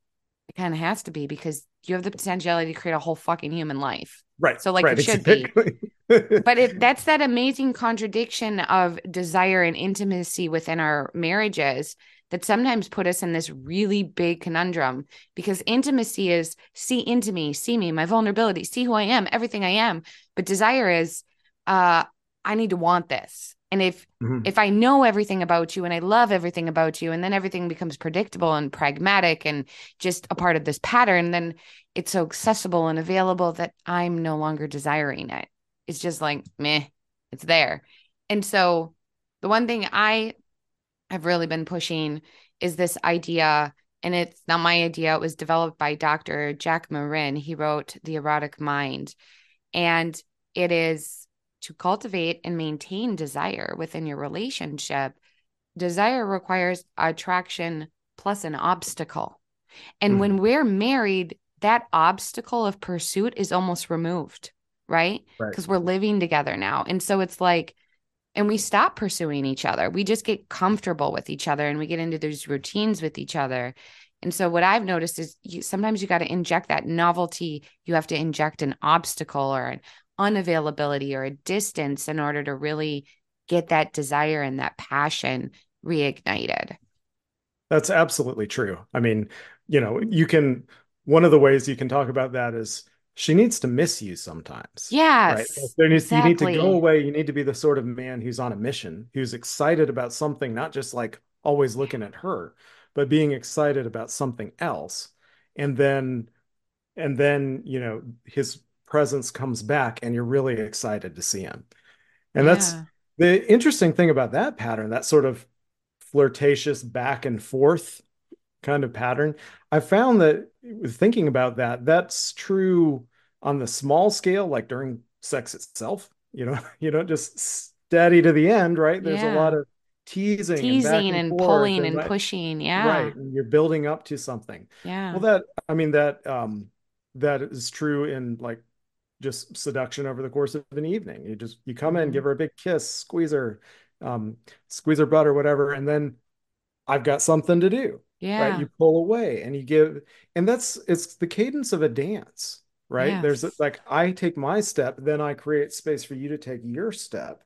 it kind of has to be because you have the potentiality to create a whole fucking human life right so like right, it should exactly. be but it, that's that amazing contradiction of desire and intimacy within our marriages that sometimes put us in this really big conundrum because intimacy is see into me, see me, my vulnerability, see who I am, everything I am. But desire is uh I need to want this. And if mm-hmm. if I know everything about you and I love everything about you and then everything becomes predictable and pragmatic and just a part of this pattern, then it's so accessible and available that I'm no longer desiring it it's just like meh, it's there. And so the one thing I have really been pushing is this idea, and it's not my idea, it was developed by Dr. Jack Morin He wrote The Erotic Mind. And it is to cultivate and maintain desire within your relationship. Desire requires attraction plus an obstacle. And mm. when we're married, that obstacle of pursuit is almost removed right? Because right. we're living together now. And so it's like, and we stop pursuing each other. We just get comfortable with each other and we get into these routines with each other. And so what I've noticed is you, sometimes you got to inject that novelty. You have to inject an obstacle or an unavailability or a distance in order to really get that desire and that passion reignited. That's absolutely true. I mean, you know, you can one of the ways you can talk about that is she needs to miss you sometimes. Yes. Right? There needs, exactly. You need to go away. You need to be the sort of man who's on a mission, who's excited about something, not just like always looking at her, but being excited about something else. And then, and then, you know, his presence comes back and you're really excited to see him. And yeah. that's the interesting thing about that pattern, that sort of flirtatious back and forth kind of pattern. I found that thinking about that, that's true on the small scale, like during sex itself. You know, you don't just steady to the end, right? There's yeah. a lot of teasing, teasing and, and, forth pulling and right, pushing. Yeah. right. And you're building up to something. Yeah. Well, that I mean that um that is true in like just seduction over the course of an evening. You just you come in, Mhm. give her a big kiss, squeeze her, um, squeeze her butt or whatever, and then I've got something to do. Right. Yeah. You pull away and you give, and that's it's the cadence of a dance, right? There's Yes. like I take my step, then I create space for you to take your step.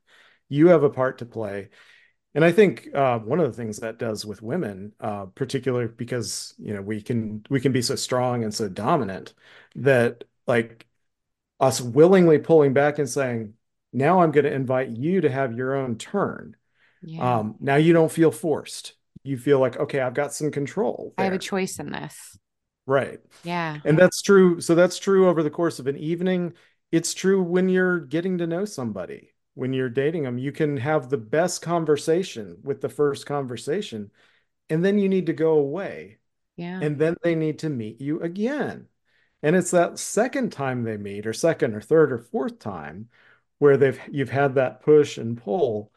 You have a part to play. And I think uh, one of the things that does with women, uh, particularly because you know we can we can be so strong and so dominant that like us willingly pulling back and saying, now I'm going to invite you to have your own turn. Yeah. Um, now you don't feel forced. You feel like, okay, I've got some control I have a choice in this. Right. Yeah. And that's true. So that's true over the course of an evening. It's true when you're getting to know somebody, when you're dating them. You can have the best conversation with the first conversation, and then you need to go away, Yeah. and then they need to meet you again. And it's that second time they meet, or second or third or fourth time, where they've you've had that push and pull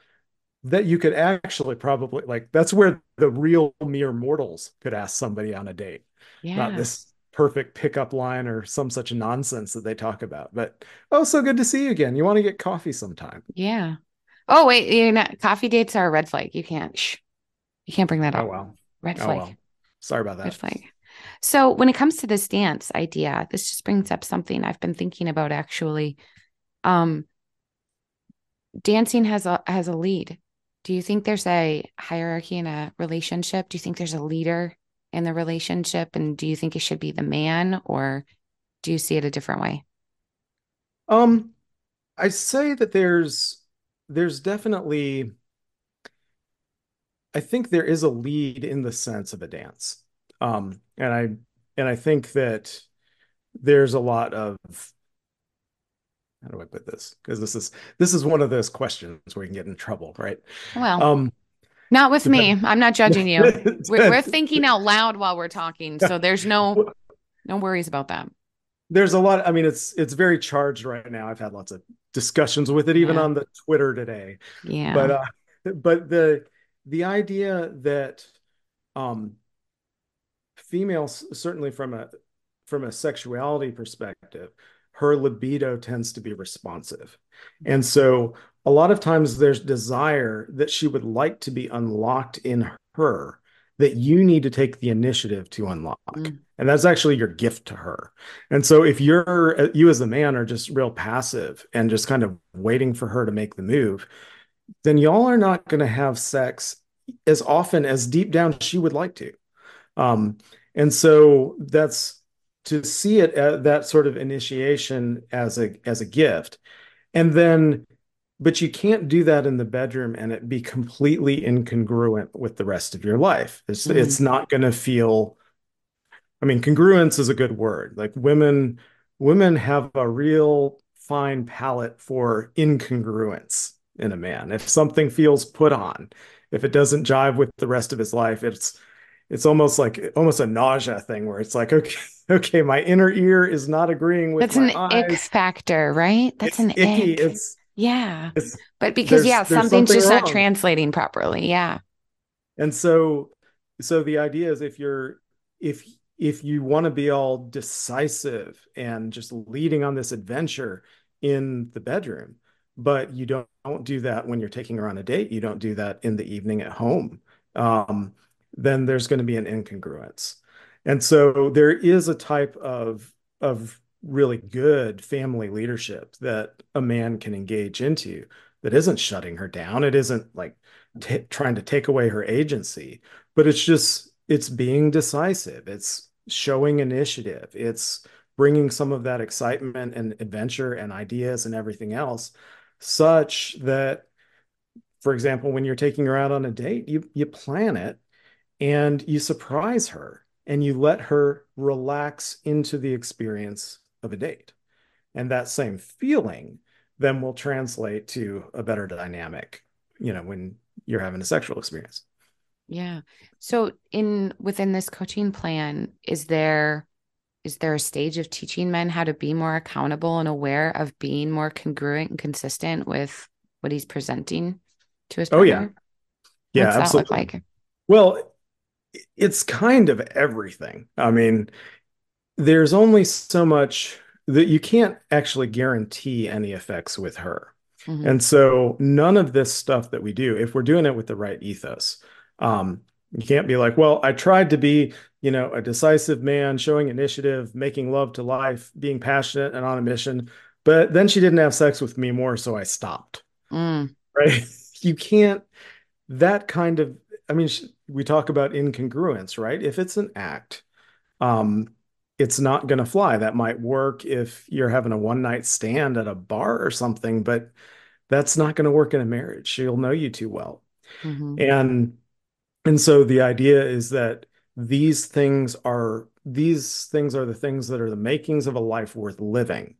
that you could actually probably like that's where the real mere mortals could ask somebody on a date not this perfect pickup line or some such nonsense that they talk about. But oh, so good to see you again. You want to get coffee sometime? Yeah. Oh, wait, you know, coffee dates are a red flag. You can't, shh, you can't bring that oh, up. Oh well. Red Oh flag. well. Sorry about that. Red flag. So when it comes to this dance idea, this just brings up something I've been thinking about actually. Um, dancing has a has a lead. Do you think there's a hierarchy in a relationship? Do you think there's a leader in the relationship? And do you think it should be the man or do you see it a different way? Um, I say that there's there's definitely I think there is a lead in the sense of a dance. Um, and I and I think that there's a lot of how do I put this? Because this is this is one of those questions where you can get in trouble, right? Well, Um, not with me. I'm not judging you. We're, we're thinking out loud while we're talking. So there's no no worries about that. there's a lot i mean it's it's very charged right now i've had lots of discussions with it even Yeah. on the twitter today Yeah. but uh but the the idea that um females certainly from a from a sexuality perspective her libido tends to be responsive. And so a lot of times there's desire that she would like to be unlocked in her that you need to take the initiative to unlock. Mm. and that's actually your gift to her. And so if you're you as a man are just real passive and just kind of waiting for her to make the move then y'all are not going to have sex as often as deep down she would like to. Um and so that's to see it at that sort of initiation as a as a gift and then but you can't do that in the bedroom and it be completely incongruent with the rest of your life it's Mhm. it's not going to feel I mean, congruence is a good word. Like women, women have a real fine palate for incongruence in a man. If something feels put on, if it doesn't jive with the rest of his life, it's it's almost like almost a nausea thing where it's like, okay, okay, my inner ear is not agreeing with That's an eyes. ick factor, right? That's It's an icky. ick. It's yeah. it's But because yeah, something's something just not translating properly. Yeah. And so so the idea is if you're if if you want to be all decisive and just leading on this adventure in the bedroom, but you don't, don't do that when you're taking her on a date, you don't do that in the evening at home, um, then there's going to be an incongruence. And so there is a type of of really good family leadership that a man can engage into that isn't shutting her down. It isn't like t- trying to take away her agency, but it's just it's being decisive. It's showing initiative. It's bringing some of that excitement and adventure and ideas and everything else, such that, for example, when you're taking her out on a date, you you plan it and you surprise her and you let her relax into the experience of a date. And that same feeling then will translate to a better dynamic, you know, when you're having a sexual experience. Yeah. So in within this coaching plan, is there is there a stage of teaching men how to be more accountable and aware of being more congruent and consistent with what he's presenting to his partner? Oh, yeah. Yeah, What's that look absolutely. like? Well, it's kind of everything. I mean, there's only so much that you can't actually guarantee any effects with her. hmm And so none of this stuff that we do, if we're doing it with the right ethos, um, you can't be like, well, I tried to be, you know, a decisive man, showing initiative, making love to life, being passionate and on a mission, but then she didn't have sex with me more, so I stopped. Mm, Right? You can't, that kind of, I mean, we talk about incongruence, right? If it's an act, um, it's not going to fly. That might work if you're having a one night stand at a bar or something, but that's not going to work in a marriage. She'll know you too well. hmm And and so the idea is that these things are these things are the things that are the makings of a life worth living,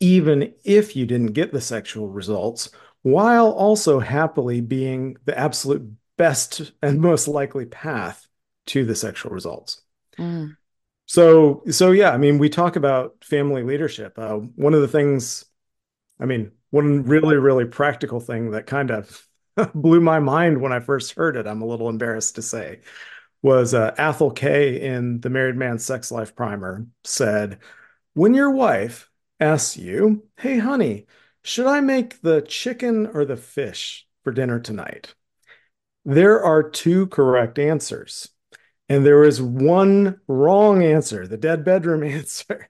even if you didn't get the sexual results, while also happily being the absolute best and most likely path to the sexual results. mm, So, so yeah, I mean, we talk about family leadership. Uh, one of the things, I mean, one really, really practical thing that kind of blew my mind when I first heard it, I'm a little embarrassed to say, was uh, Athol Kay in the Married Man's Sex Life Primer said, When your wife asks you, Hey, honey, should I make the chicken or the fish for dinner tonight? There are two correct answers. And there is one wrong answer, the dead bedroom answer.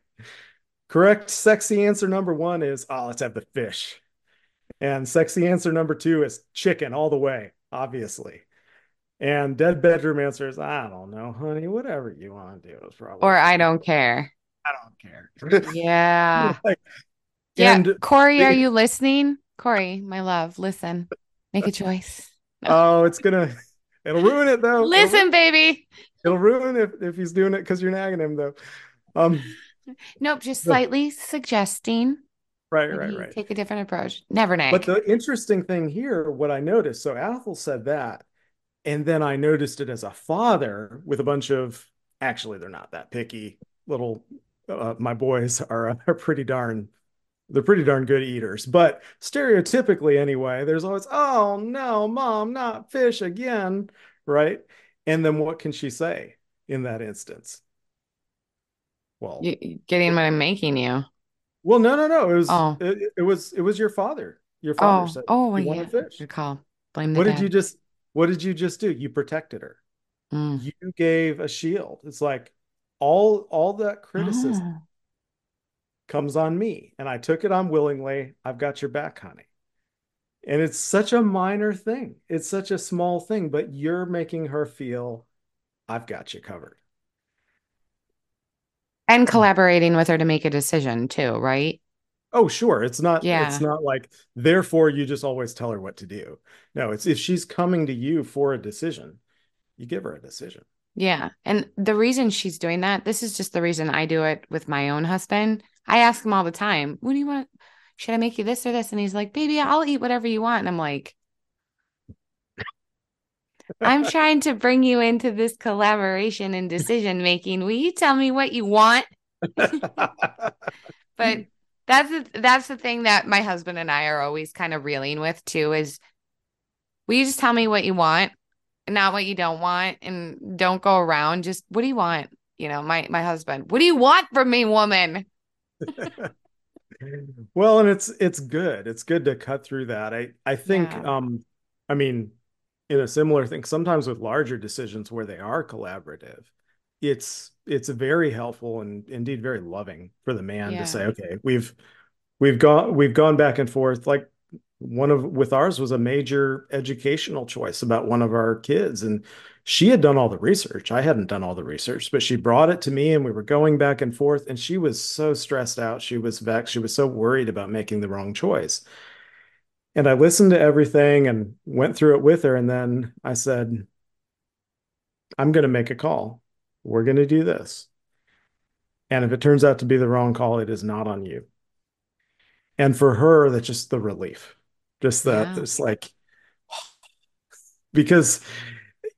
Correct sexy answer number one is, oh, let's have the fish. And sexy answer number two is chicken all the way, obviously. And dead bedroom answer is, I don't know, honey, whatever you want to do is probably Or I don't care. I don't care. Yeah. Like, Yeah. and Corey, are you listening? Corey, my love, listen. Make a choice. Oh, it's gonna, it'll ruin it though. It'll, Listen, baby. it'll ruin if if he's doing it because you're nagging him though. Um, Nope, just the, slightly suggesting right, right, right. take a different approach. Never nag. But the interesting thing here, what I noticed, so Athol said that, and then I noticed it as a father with a bunch of, actually, they're not that picky. Little, uh, my boys are, are pretty darn, they're pretty darn good eaters. But stereotypically, anyway, there's always, oh no, mom, not fish again, right? And then what can she say in that instance? Well, You getting what I'm making you. well, no, no, no. It was, Oh, it, it was, it was your father. Your father oh, said oh, you yeah. fish. Good call. Blame What did you just what did you just do? You protected her. Mm. You gave a shield. It's like all all that criticism Oh, comes on me and I took it on willingly. I've got your back, honey. And it's such a minor thing. It's such a small thing, but you're making her feel I've got you covered. and collaborating with her to make a decision too, right? Oh, sure. It's not yeah. it's not like therefore you just always tell her what to do. No, it's if she's coming to you for a decision, you give her a decision. Yeah. And the reason she's doing that, this is just the reason I do it with my own husband. I ask him all the time, what do you want? Should I make you this or this? And he's like, baby, I'll eat whatever you want. And I'm like, I'm trying to bring you into this collaboration and decision making. Will you tell me what you want? But that's the, that's the thing that my husband and I are always kind of reeling with too is will you just tell me what you want not what you don't want and don't go around just what do you want? You know, my my husband, what do you want from me, woman? Well, and it's it's good. It's good to cut through that. I I think Yeah. um I mean in a similar thing sometimes with larger decisions where they are collaborative, it's it's very helpful and indeed very loving for the man to say, okay, we've we've gone we've gone back and forth like one of with ours was a major educational choice about one of our kids and she had done all the research. I hadn't done all the research but she brought it to me and we were going back and forth and she was so stressed out she was vexed she was so worried about making the wrong choice. And i listened to everything and went through it with her and then i said i'm going to make a call. We're going to do this. And if it turns out to be the wrong call it is not on you. And for her that's just the relief just that Yeah. it's like because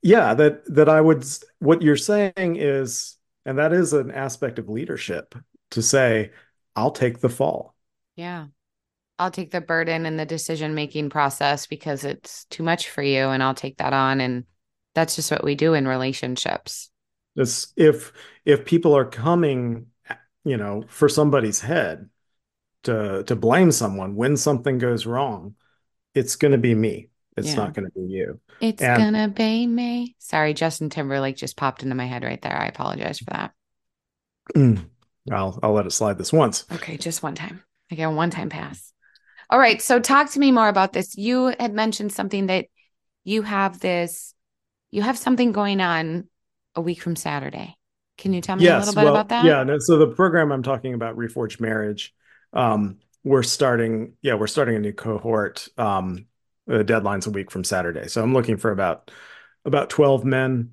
yeah that that i would what you're saying is and that is an aspect of leadership to say i'll take the fall Yeah. I'll take the burden and the decision making process because it's too much for you and I'll take that on and that's just what we do in relationships. It's if if people are coming, you know, for somebody's head to to blame someone when something goes wrong, it's going to be me. It's yeah. not going to be you. It's and, gonna be me. Sorry, Justin Timberlake just popped into my head right there. I apologize for that. I'll I'll let it slide this once. Okay, just one time. I get a one time pass. All right. So talk to me more about this. You had mentioned something that you have this, you have something going on a week from Saturday. Can you tell me yes, a little bit well, about that? Yeah. No, so the program I'm talking about, Reforged Marriage, um, we're starting, yeah, we're starting a new cohort. Um, the deadline's a week from Saturday. So I'm looking for about about 12 men.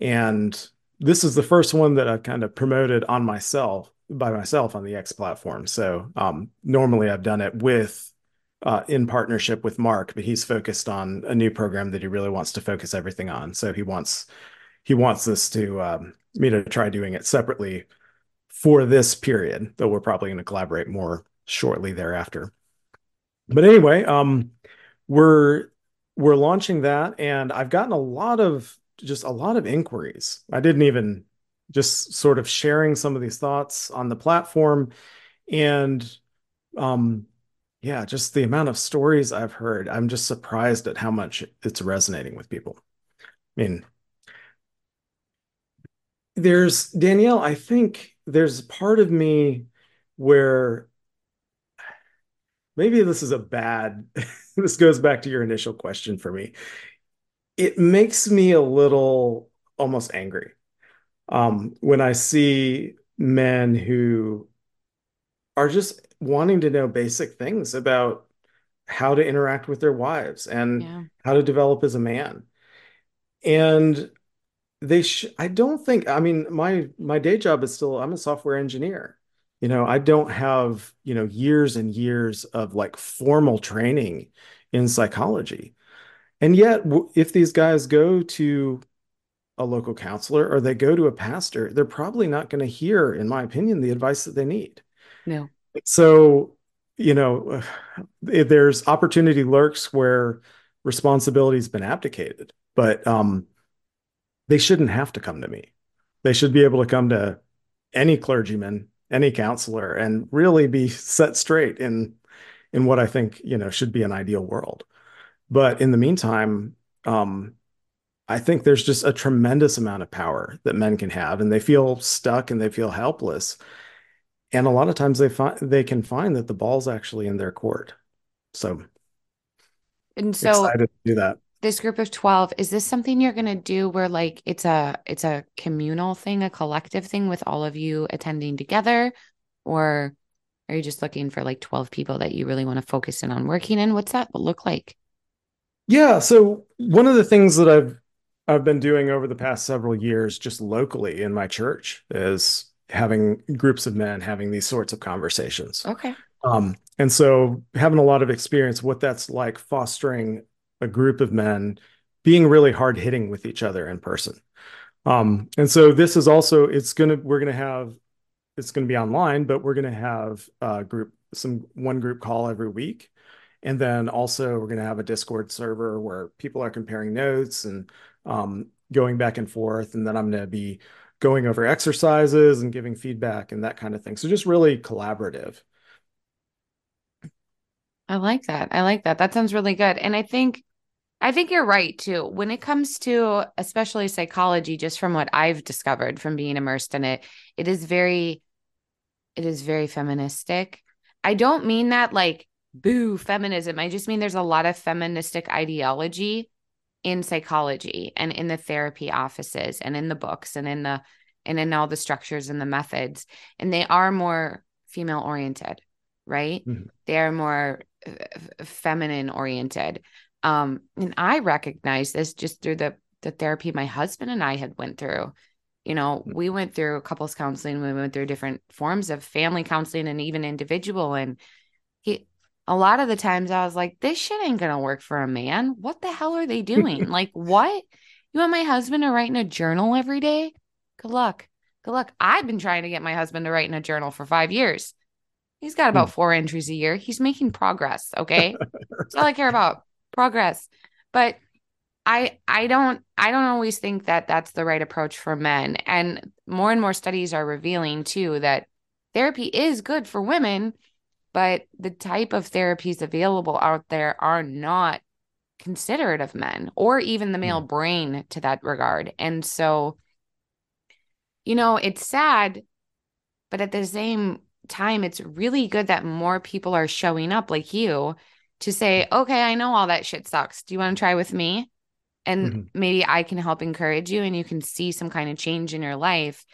And this is the first one that I've kind of promoted on myself by myself on the X platform. So um, normally I've done it with uh, in partnership with Mark, but he's focused on a new program that he really wants to focus everything on. So he wants he wants this to um, me to try doing it separately for this period, though we're probably going to collaborate more shortly thereafter. But anyway, um, we're we're launching that, and I've gotten a lot of just a lot of inquiries. I didn't even just sort of sharing some of these thoughts on the platform, and um, yeah, just the amount of stories I've heard, I'm just surprised at how much it's resonating with people. I mean, there's Danielle, I think there's part of me where maybe this is a bad, this goes back to your initial question for me. It makes me a little almost angry um, when I see men who are just wanting to know basic things about how to interact with their wives and yeah. how to develop as a man. And they sh- I don't think I mean my my day job is still I'm a software engineer. You know, I don't have, you know, years and years of like formal training in psychology. And yet if these guys go to a local counselor or they go to a pastor, they're probably not going to hear in my opinion the advice that they need. No. So, you know, there's opportunity lurks where responsibility's been abdicated, but um, they shouldn't have to come to me. They should be able to come to any clergyman, any counselor, and really be set straight in in what I think you know should be an ideal world. But in the meantime, um, I think there's just a tremendous amount of power that men can have, and they feel stuck and they feel helpless and a lot of times they find they can find that the ball's actually in their court. So, and so excited to do that. This group of twelve is this something you're going to do where like it's a it's a communal thing, a collective thing with all of you attending together, or are you just looking for like twelve people that you really want to focus in on working in? What's that look like? Yeah, so one of the things that I've I've been doing over the past several years, just locally in my church, is having groups of men having these sorts of conversations. Okay. Um, and so having a lot of experience what that's like fostering a group of men being really hard hitting with each other in person. Um, and so this is also it's gonna we're gonna have it's gonna be online, but we're gonna have a group some one group call every week. And then also we're gonna have a Discord server where people are comparing notes and um, going back and forth. And then I'm gonna be going over exercises and giving feedback and that kind of thing. So just really collaborative. I like that. I like that. That sounds really good. And I think I think you're right too. When it comes to especially psychology just from what I've discovered from being immersed in it, it is very it is very feministic. I don't mean that like boo feminism. I just mean there's a lot of feministic ideology in psychology and in the therapy offices and in the books and in the and in all the structures and the methods and they are more female oriented right mm-hmm. they are more uh, feminine oriented um and i recognize this just through the the therapy my husband and i had went through you know mm-hmm. we went through couples counseling we went through different forms of family counseling and even individual and he a lot of the times I was like, this shit ain't gonna work for a man. What the hell are they doing? like, what? You want my husband to write in a journal every day? Good luck. Good luck. I've been trying to get my husband to write in a journal for five years. He's got about four entries a year. He's making progress. Okay. That's all I care about progress. But I I don't I don't always think that that's the right approach for men. And more and more studies are revealing too that therapy is good for women, but the type of therapies available out there are not considerate of men or even the male mm. brain to that regard. And so you know, it's sad, but at the same time it's really good that more people are showing up like you to say, "Okay, I know all that shit sucks. Do you want to try with me?" and mm-hmm. maybe I can help encourage you and you can see some kind of change in your life.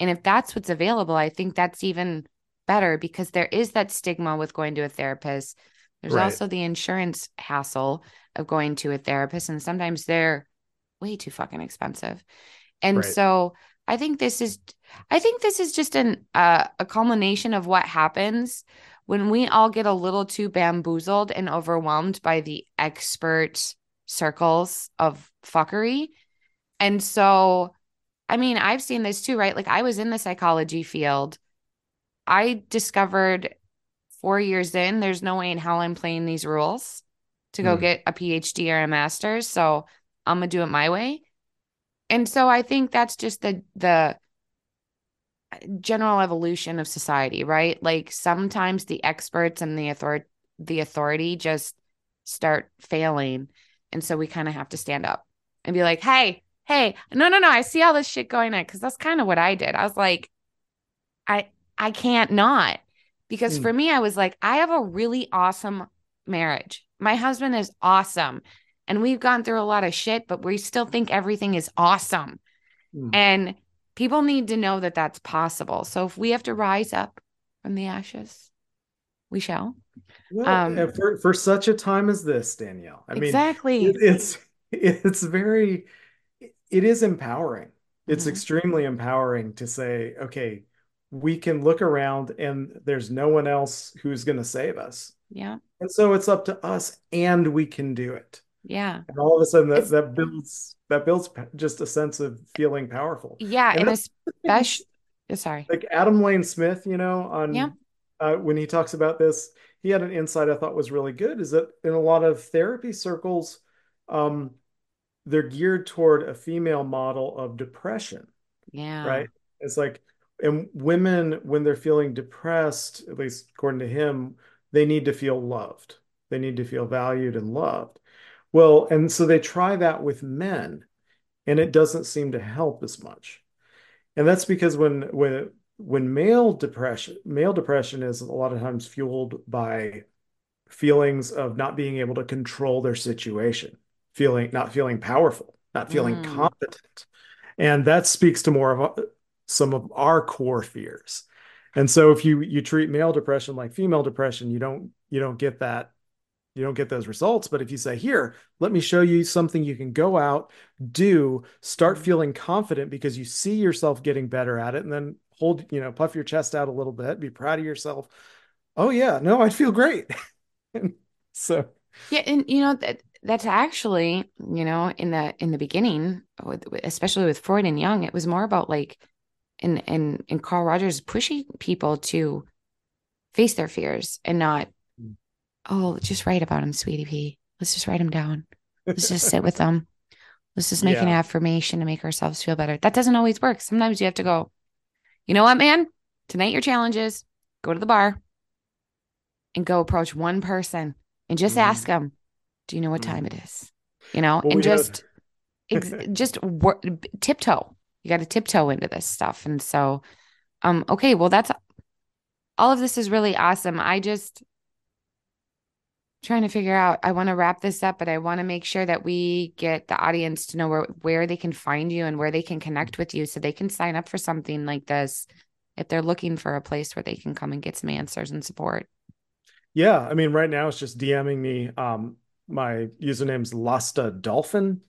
And if that's what's available, I think that's even better because there is that stigma with going to a therapist. There's right. also the insurance hassle of going to a therapist, and sometimes they're way too fucking expensive. And right. so I think this is, I think this is just an uh, a culmination of what happens when we all get a little too bamboozled and overwhelmed by the expert circles of fuckery. And so, I mean, I've seen this too, right? Like I was in the psychology field. I discovered four years in, there's no way in hell I'm playing these rules to go mm. get a PhD or a master's. So I'm gonna do it my way. And so I think that's just the the general evolution of society, right? Like sometimes the experts and the author the authority just start failing and so we kind of have to stand up and be like, hey, hey, no, no, no, I see all this shit going on. Cause that's kind of what I did. I was like, I I can't not. Because mm. for me, I was like, I have a really awesome marriage. My husband is awesome. And we've gone through a lot of shit, but we still think everything is awesome. Mm. And people need to know that that's possible. So if we have to rise up from the ashes, we shall. Well, um, for, for such a time as this, Danielle. I exactly. mean, it's it's very it is empowering. It's mm-hmm. extremely empowering to say, okay, we can look around and there's no one else who's going to save us. Yeah. And so it's up to us and we can do it. Yeah. And all of a sudden that, that builds that builds just a sense of feeling powerful. Yeah, and, and especially sorry. Like Adam Lane Smith, you know, on yeah. uh, when he talks about this, he had an insight I thought was really good is that in a lot of therapy circles, um, they're geared toward a female model of depression. Yeah. Right. It's like, and women, when they're feeling depressed, at least according to him, they need to feel loved. They need to feel valued and loved. Well, and so they try that with men, and it doesn't seem to help as much. And that's because when when when male depression male depression is a lot of times fueled by feelings of not being able to control their situation feeling not feeling powerful not feeling mm. competent and that speaks to more of some of our core fears and so if you you treat male depression like female depression you don't you don't get that you don't get those results. But if you say, here, let me show you something you can go out, do, start mm. feeling confident because you see yourself getting better at it, and then hold, you know, puff your chest out a little bit, be proud of yourself. Oh yeah, no, I feel great. so yeah, and you know that that's actually, you know, in the in the beginning, especially with Freud and Jung, it was more about like and and and Carl Rogers pushing people to face their fears and not. Oh, just write about them, sweetie pea. Let's just write them down. Let's just sit with them. Let's just make yeah. an affirmation to make ourselves feel better. That doesn't always work. Sometimes you have to go, you know what, man? Tonight your challenge is go to the bar and go approach one person and just mm. ask them, do you know what time mm. it is? You know, well, and just ex- just wor- tiptoe. You got to tiptoe into this stuff. And so um okay, well that's all of this is really awesome. I just trying to figure out i want to wrap this up but i want to make sure that we get the audience to know where, where they can find you and where they can connect with you so they can sign up for something like this if they're looking for a place where they can come and get some answers and support. Yeah i mean right now it's just dming me um my username's Lasta Dolphin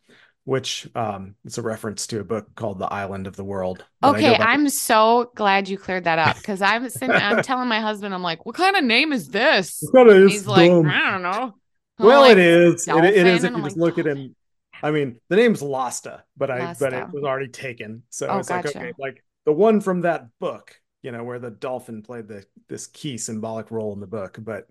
which um, it's a reference to a book called The Island of the World. Okay, I'm so glad you cleared that up because I'm sitting, I'm telling my husband, I'm like, what kind of name is this? he's like, I don't know. I'm well, like, it is. It, it is if you just like, look at him. I mean, the name's Lasta, but I Lasta. but it was already taken. So oh, it's gotcha. like okay, like the one from that book. you know, where the dolphin played the this key symbolic role in the book. But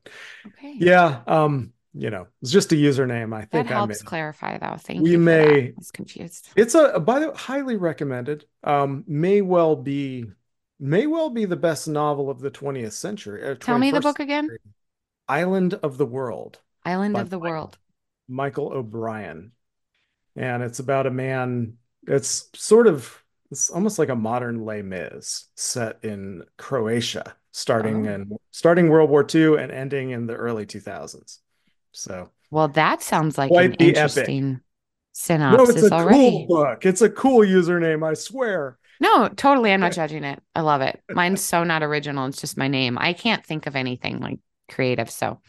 Okay. yeah, um, you know, it's just a username. I think I helps clarify though. Thank We you. that. may- I was confused. It's a by the highly recommended. Um, may well be may well be the best novel of the 20th century. uh, Tell me the 21st book again. century. Island of the World. Island of the Michael- World. Michael O'Brien. And it's about a man, it's sort of it's almost like a modern Les Mis set in Croatia, starting Oh. in starting World War II and ending in the early 2000s. So Well, that sounds like an the epic. interesting no, synopsis it's a already. cool book. It's a cool username, I swear. No, totally. I'm not judging it. I love it. Mine's so not original. It's just my name. I can't think of anything like creative. So,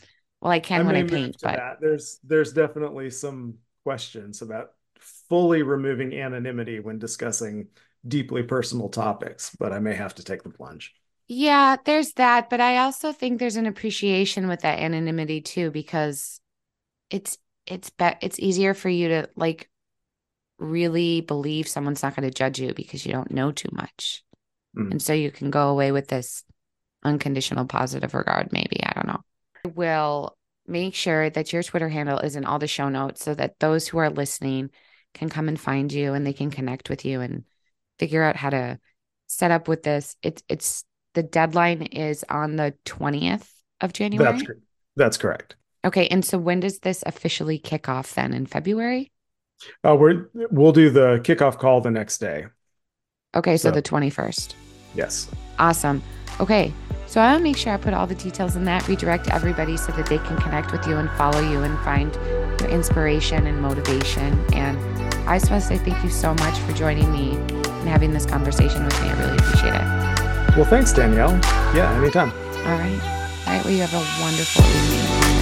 well, I can when I paint, but that. There's there's definitely some questions about fully removing anonymity when discussing deeply personal topics, but I may have to take the plunge. Yeah, there's that. But I also think there's an appreciation with that anonymity too, because it's it's be- it's easier for you to like really believe someone's not going to judge you because you don't know too much. Mm. And so you can go away with this unconditional positive regard, maybe. I don't know. I will make sure that your Twitter handle is in all the show notes so that those who are listening can come and find you and they can connect with you and figure out how to set up with this. It's it's the deadline is on the 20th of January. That's that's correct. Okay, and so when does this officially kick off then in February? Uh, we're we'll do the kickoff call the next day. Okay, so So- the 21st. Yes. Awesome. Okay. So I'll make sure I put all the details in that, redirect everybody so that they can connect with you and follow you and find your inspiration and motivation. And I just want to say thank you so much for joining me and having this conversation with me. I really appreciate it. Well, thanks, Danielle. Yeah, anytime. All right. All right. Well, you have a wonderful evening.